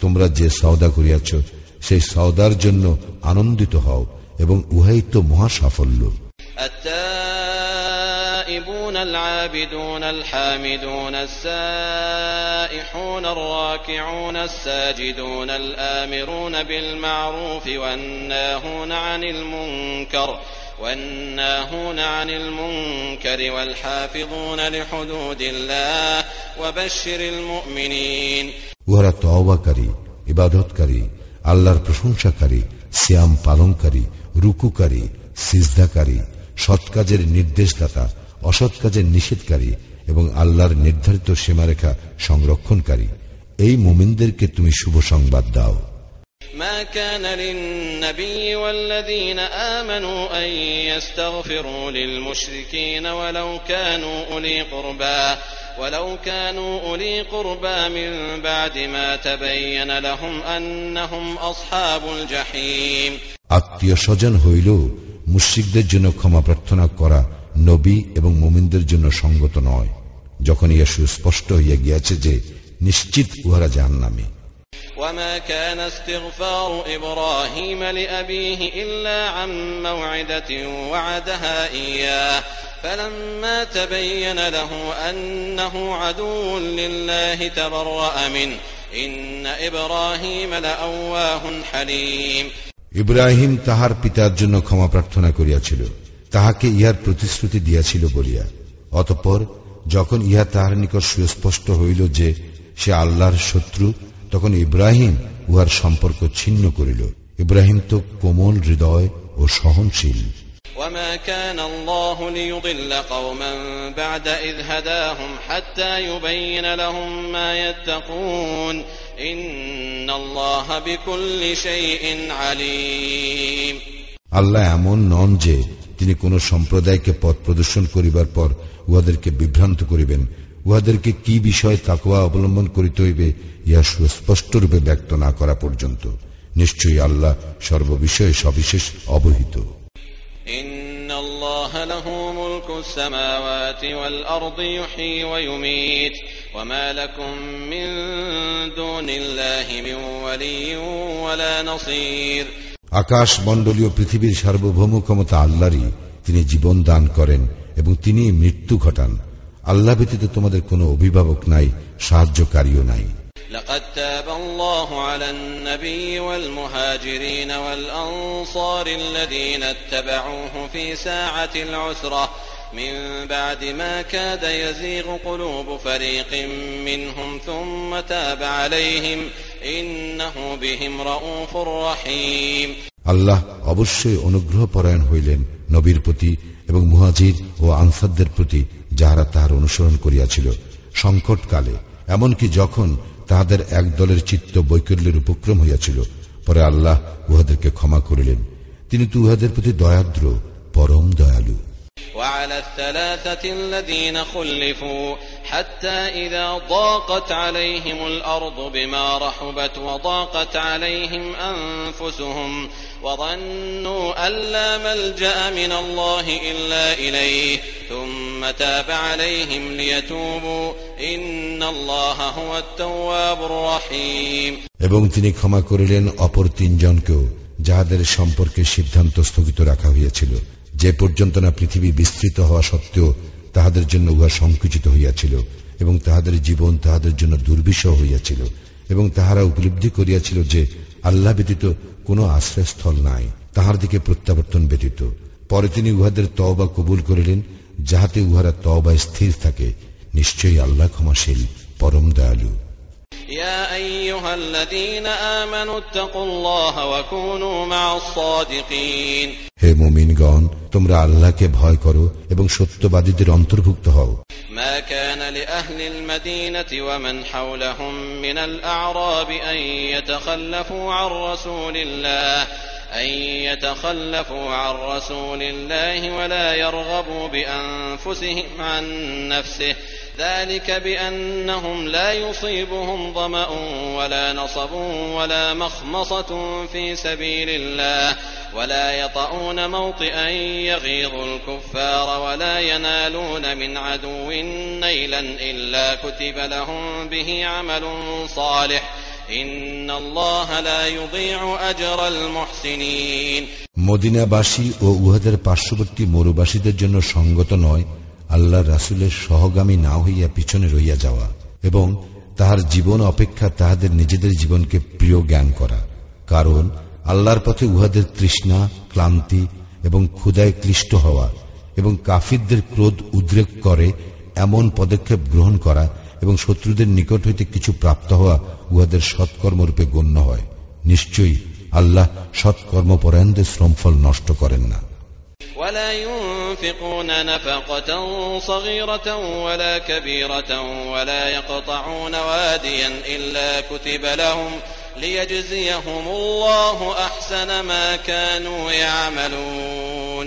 [SPEAKER 2] তোমরা যে সওদা করিয়াছ সেই সওদার জন্য আনন্দিত হও এবং উহাই তো মহা সাফল্য
[SPEAKER 1] التائبون العابدون الحامدون السائحون الراكعون الساجدون الآمرون بالمعروف والناهون عن المنكر والناهون عن المنكر والحافظون لحدود الله وبشر المؤمنين
[SPEAKER 2] উহারা তওবাকারী ইবাদতকারী আল্লাহর প্রশংসাকারী শ্যাম পালনকারী রুকুকারী সিজদাকারী সৎ কাজের নির্দেশদাতা অসৎ কাজের নিষেধকারী এবং আল্লাহর নির্ধারিত সীমারেখা সংরক্ষণকারী এই মুমিনদেরকে তুমি শুভ সংবাদ দাও
[SPEAKER 1] ما كان للنبي والذين آمنوا أن يستغفروا للمشركين ولو كانوا أولي قربى ولو كانوا أولي قربى من بعد ما تبين لهم أنهم أصحاب الجحيم
[SPEAKER 2] আত্মীয় স্বজন হইল মুশ্রিকদের জন্য ক্ষমা প্রার্থনা করা নবী এবং মুমিনদের জন্য সঙ্গত নয় যখন ইয়া সুস্পষ্ট হইয়া গিয়াছে যে নিশ্চিত উহারা জাহান্নামী
[SPEAKER 1] وما كان استغفار إبراهيم لأبيه إلا عن موعدة وعدها إياه فلما تبين له أنه عدو لله تبرأ منه إن إبراهيم لأواه حليم
[SPEAKER 2] ইব্রাহিম তাহার পিতার জন্য ক্ষমা প্রার্থনা করিয়াছিল তাহাকে ইহার প্রতিশ্রুতি দিয়াছিল বলিয়া অতঃপর যখন ইহা তাহার নিকট সুস্পষ্ট হইল যে সে আল্লাহর শত্রু তখন ইব্রাহিম উহার সম্পর্ক ছিন্ন করিল ইব্রাহিম তো কোমল হৃদয় ও সহনশীল
[SPEAKER 1] وما كان الله ليضل قوما بعد إذ هداهم حتى يبين لهم ما يتقون إن الله بكل شيء عليم
[SPEAKER 2] আল্লাহ এমন নন যে তিনি কোন সম্প্রদায়কে পথ প্রদর্শন করিবার পর উহাদেরকে বিভ্রান্ত করিবেন উহাদেরকে কি বিষয়ে তাকুয়া অবলম্বন করিতে হইবে ইহা সুস্পষ্টরূপে ব্যক্ত না করা পর্যন্ত। নিশ্চয়ই আল্লাহ সর্ববিষয়ে সবিশেষ অবহিত। আকাশ মন্ডলীয় পৃথিবীর সার্বভৌম ক্ষমতা আল্লাহরই। তিনি জীবন দান করেন এবং তিনি মৃত্যু ঘটান। আল্লাহ ব্যতীত তোমাদের কোনো অভিভাবক নাই সাহায্যকারীও নাই
[SPEAKER 1] لقد تاب الله على النبي والمهاجرين والأنصار الذين اتبعوه في ساعة العسرة من بعد ما كاد يزيغ قلوب فريق منهم ثم تاب عليهم إنه بهم رؤوف رحيم
[SPEAKER 2] আল্লাহ অবশ্যই অনুগ্রহ পরায়ণ হইলেন নবীর প্রতি এবং মুহাজির ও আনসারদের প্রতি যাহারা তাহার অনুসরণ করিয়াছিল সংকটকালে এমনকি যখন তাহাদের এক দলের চিত্ত বৈকল্যের উপক্রম হইয়াছিল পরে আল্লাহ উহাদেরকে ক্ষমা করিলেন তিনি তো উহাদের প্রতি দয়াদ্র পরম দয়ালু
[SPEAKER 1] وعلى الثلاثة الذين خلفوا حتى إذا ضاقت عليهم الأرض بما رحبت وضاقت عليهم أنفسهم وظنوا أن لا ملجأ من الله إلا إليه ثم تاب عليهم ليتوبوا إن الله هو التواب الرحيم
[SPEAKER 2] এবং তিনি ক্ষমা করিলেন অপর তিনজনকেও যাহাদের সম্পর্কে সিদ্ধান্ত স্থগিত রাখা হইয়াছিল যে পর্যন্ত না পৃথিবী বিস্তৃত হওয়া সত্ত্বেও তাহাদের জন্য উহা সংকুচিত হইয়াছিল এবং তাহাদের জীবন তাহাদের জন্য দুর্বিষহ হইয়াছিল এবং তাহারা উপলব্ধি করিয়াছিল যে আল্লাহ ব্যতীত কোনো আশ্রয়স্থল নাই, তাহার দিকে প্রত্যাবর্তন ব্যতীত। পরে তিনি উহাদের তওবা কবুল করিলেন, যাহাতে উহারা তওবায় স্থির থাকে। নিশ্চয়ই আল্লাহ ক্ষমাশীল, পরম দয়ালু।
[SPEAKER 1] يا أيها الذين آمنوا اتقوا الله وكونوا مع الصادقين
[SPEAKER 2] হে মুমিনগণ তোমরা আল্লাহকে ভয় করো এবং সত্যবাদীদের অন্তর্ভুক্ত হও
[SPEAKER 1] ما كان لأهل المدينة ومن حولهم من الأعراب أن يتخلفوا عن رسول الله أن يتخلفوا عن رسول الله ولا يرغبوا بأنفسهم عن نفسه ذلك بأنهم لا يصيبهم ظمأ ولا نصب ولا مخمصة في سبيل الله ولا يطؤون موطئا يغيظ الكفار ولا ينالون من عدو نيلا إلا كتب لهم به عمل صالح إن الله لا يضيع أجر المحسنين
[SPEAKER 2] মদিনাবাসী ও উহাদের পার্শ্ববর্তী মরুবাসীদের জন্য সঙ্গত নয় আল্লাহ রাসুলের সহগামী না হইয়া পিছনে রইয়া যাওয়া এবং তাহার জীবন অপেক্ষা তাহাদের নিজেদের জীবনকে প্রিয় জ্ঞান করা। কারণ আল্লাহর পথে উহাদের তৃষ্ণা, ক্লান্তি এবং ক্ষুদায় ক্লিষ্ট হওয়া এবং কাফিরদের ক্রোধ উদ্রেক করে এমন পদক্ষেপ গ্রহণ করা এবং শত্রুদের নিকট হইতে কিছু প্রাপ্ত হওয়া উহাদের সৎকর্মরূপে গণ্য হয়। নিশ্চয়ই আল্লাহ সৎকর্মপরায়ণদের শ্রমফল নষ্ট করেন না।
[SPEAKER 1] ولا ينفقون نفقة صغيرة ولا كبيرة ولا يقطعون واديا إلا كتب لهم ليجزيهم الله أحسن ما كانوا يعملون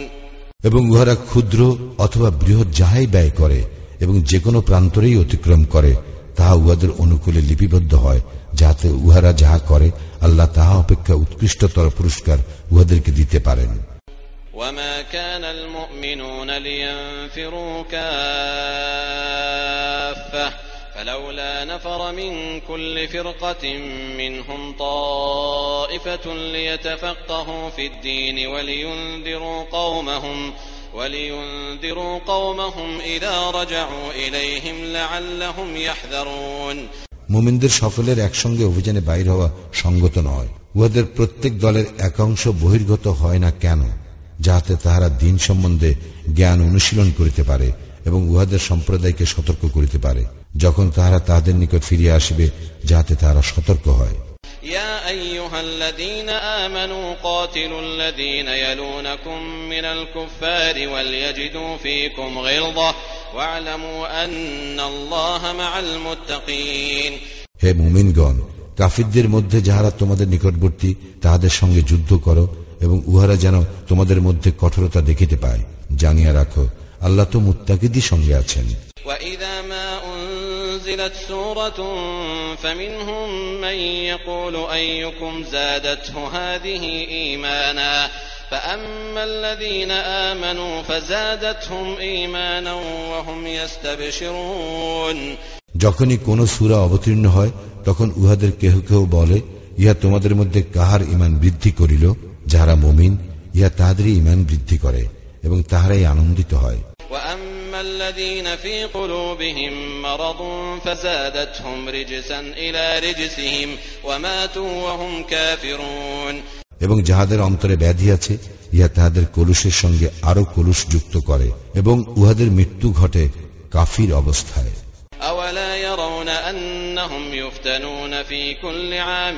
[SPEAKER 2] এবং উহারা ক্ষুদ্র অথবা বৃহৎ যাহাই ব্যয় করে এবং যে কোনো প্রান্তরেই অতিক্রম করে তাহা উহাদের অনুকূলে লিপিবদ্ধ হয় যাহাতে উহারা যাহা করে আল্লাহ তাহা অপেক্ষা উৎকৃষ্টতর পুরস্কার উহাদেরকে দিতে পারেন
[SPEAKER 1] وما كان المؤمنون لينفروا كافة فلولا نفر من كل فرقة منهم طائفة ليتفقهوا في الدين ولينذروا قومهم ولينذروا قومهم إذا رجعوا إليهم لعلهم يحذرون
[SPEAKER 2] মুমিনদের সকলের একসঙ্গে অভিযানে বাইর হওয়া সঙ্গত নয় উহাদের প্রত্যেক দলের একাংশ বহির্গত হয় না কেন যাহাতে তাহারা দিন সম্বন্ধে জ্ঞান অনুশীলন করিতে পারে এবং উহাদের সম্প্রদায়কে সতর্ক করিতে পারে যখন তাহারা তাহাদের নিকট ফিরিয়া আসিবে যাহাতে তাহারা সতর্ক হয়
[SPEAKER 1] يا أيها الذين آمنوا قاتلوا الذين يلونكم من الكفار وليجدوا فيكم غلظة واعلموا أن الله مع المتقين
[SPEAKER 2] হে মুমিনগণ কাফিরদের মধ্যে যাহারা তোমাদের নিকটবর্তী তাহাদের সঙ্গে যুদ্ধ করো এবং উহারা যেন তোমাদের মধ্যে কঠোরতা দেখিতে পায় জানিয়া রাখো আল্লাহ তো মুত্তাকিদি সঙ্গে আছেন
[SPEAKER 1] وإذا ما أنزلت سورة فمنهم من يقول أيكم زادته هذه إيمانا فأما الذين آمنوا فزادتهم إيمانا وهم يستبشرون
[SPEAKER 2] যখনই কোন সূরা অবতীর্ণ হয় তখন উহাদের কেহ কেহ বলে ইহা তোমাদের মধ্যে কাহার ইমান বৃদ্ধি করিল যাহারা মুমিন ইহা তাহাদেরই ইমান বৃদ্ধি করে এবং তাহারাই আনন্দিত হয়। এবং যাহাদের অন্তরে ব্যাধি আছে ইহা তাহাদের কলুষের সঙ্গে আরও কলুষ যুক্ত করে এবং উহাদের মৃত্যু ঘটে কাফির অবস্থায়।
[SPEAKER 1] يفتنون في كل عام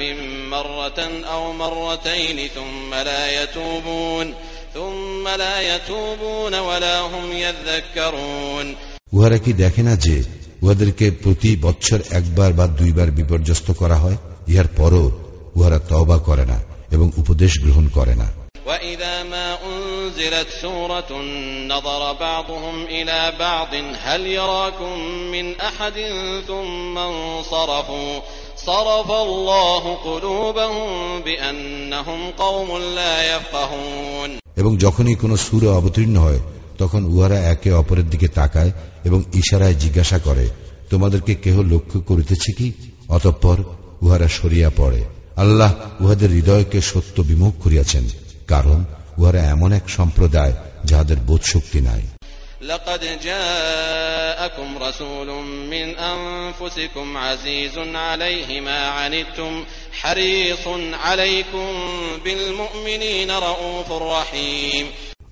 [SPEAKER 1] مرة أو مرتين ثم لا يتوبون ثم لا يتوبون ولا هم يذكرون
[SPEAKER 2] উহারা কি দেখে না যে উহাদেরকে প্রতি বৎসর একবার বা দুইবার বিপর্যস্ত করা হয় ইহার পরও উহারা তওবা করে না এবং উপদেশ গ্রহণ করে না
[SPEAKER 1] وإذا ما أنزلت سورة نظر بعضهم إلى بعض هل يراكم من أحد ثم انصرفوا صرف الله قلوبهم بأنهم قوم لا يفقهون
[SPEAKER 2] এবং যখনই কোনো সুরে অবতীর্ণ হয় তখন উহারা একে অপরের দিকে তাকায় এবং ইশারায় জিজ্ঞাসা করে তোমাদেরকে কেহ লক্ষ্য করিতেছে কি অতঃপর উহারা সরিয়া পড়ে আল্লাহ উহাদের হৃদয়কে সত্য বিমুখ করিয়াছেন কারণ উহারা এমন এক সম্প্রদায় যাহাদের বোধশক্তি নাই
[SPEAKER 1] لقد جاءكم رسول من أنفسكم عزيز عليه ما عنتم حريص عليكم بالمؤمنين رؤوف رحيم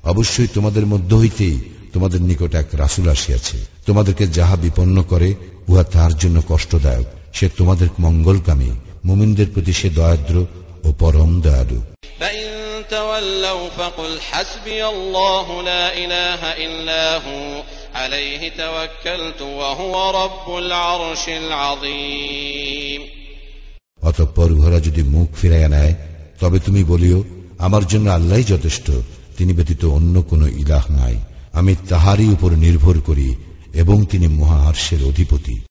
[SPEAKER 2] অবশ্যই তোমাদের মধ্য হইতেই তোমাদের নিকট এক রাসুল আসিয়াছে তোমাদেরকে যাহা বিপন্ন করে উহা তাহার জন্য কষ্টদায়ক সে তোমাদের মঙ্গলকামী মুমিনদের প্রতি সে দয়াদ্র ও পরম দয়ালু
[SPEAKER 1] فإن تولوا فقل حسبي الله لا إله إلا هو عليه توكلت وهو رب العرش العظيم
[SPEAKER 2] অতঃপর উহারা যদি মুখ ফিরাইয়া নেয় তবে তুমি বলিও আমার জন্য আল্লাহ যথেষ্ট তিনি ব্যতীত অন্য কোনো ইলাহ নাই আমি তাহারই উপর নির্ভর করি এবং তিনি মহা আর্শের অধিপতি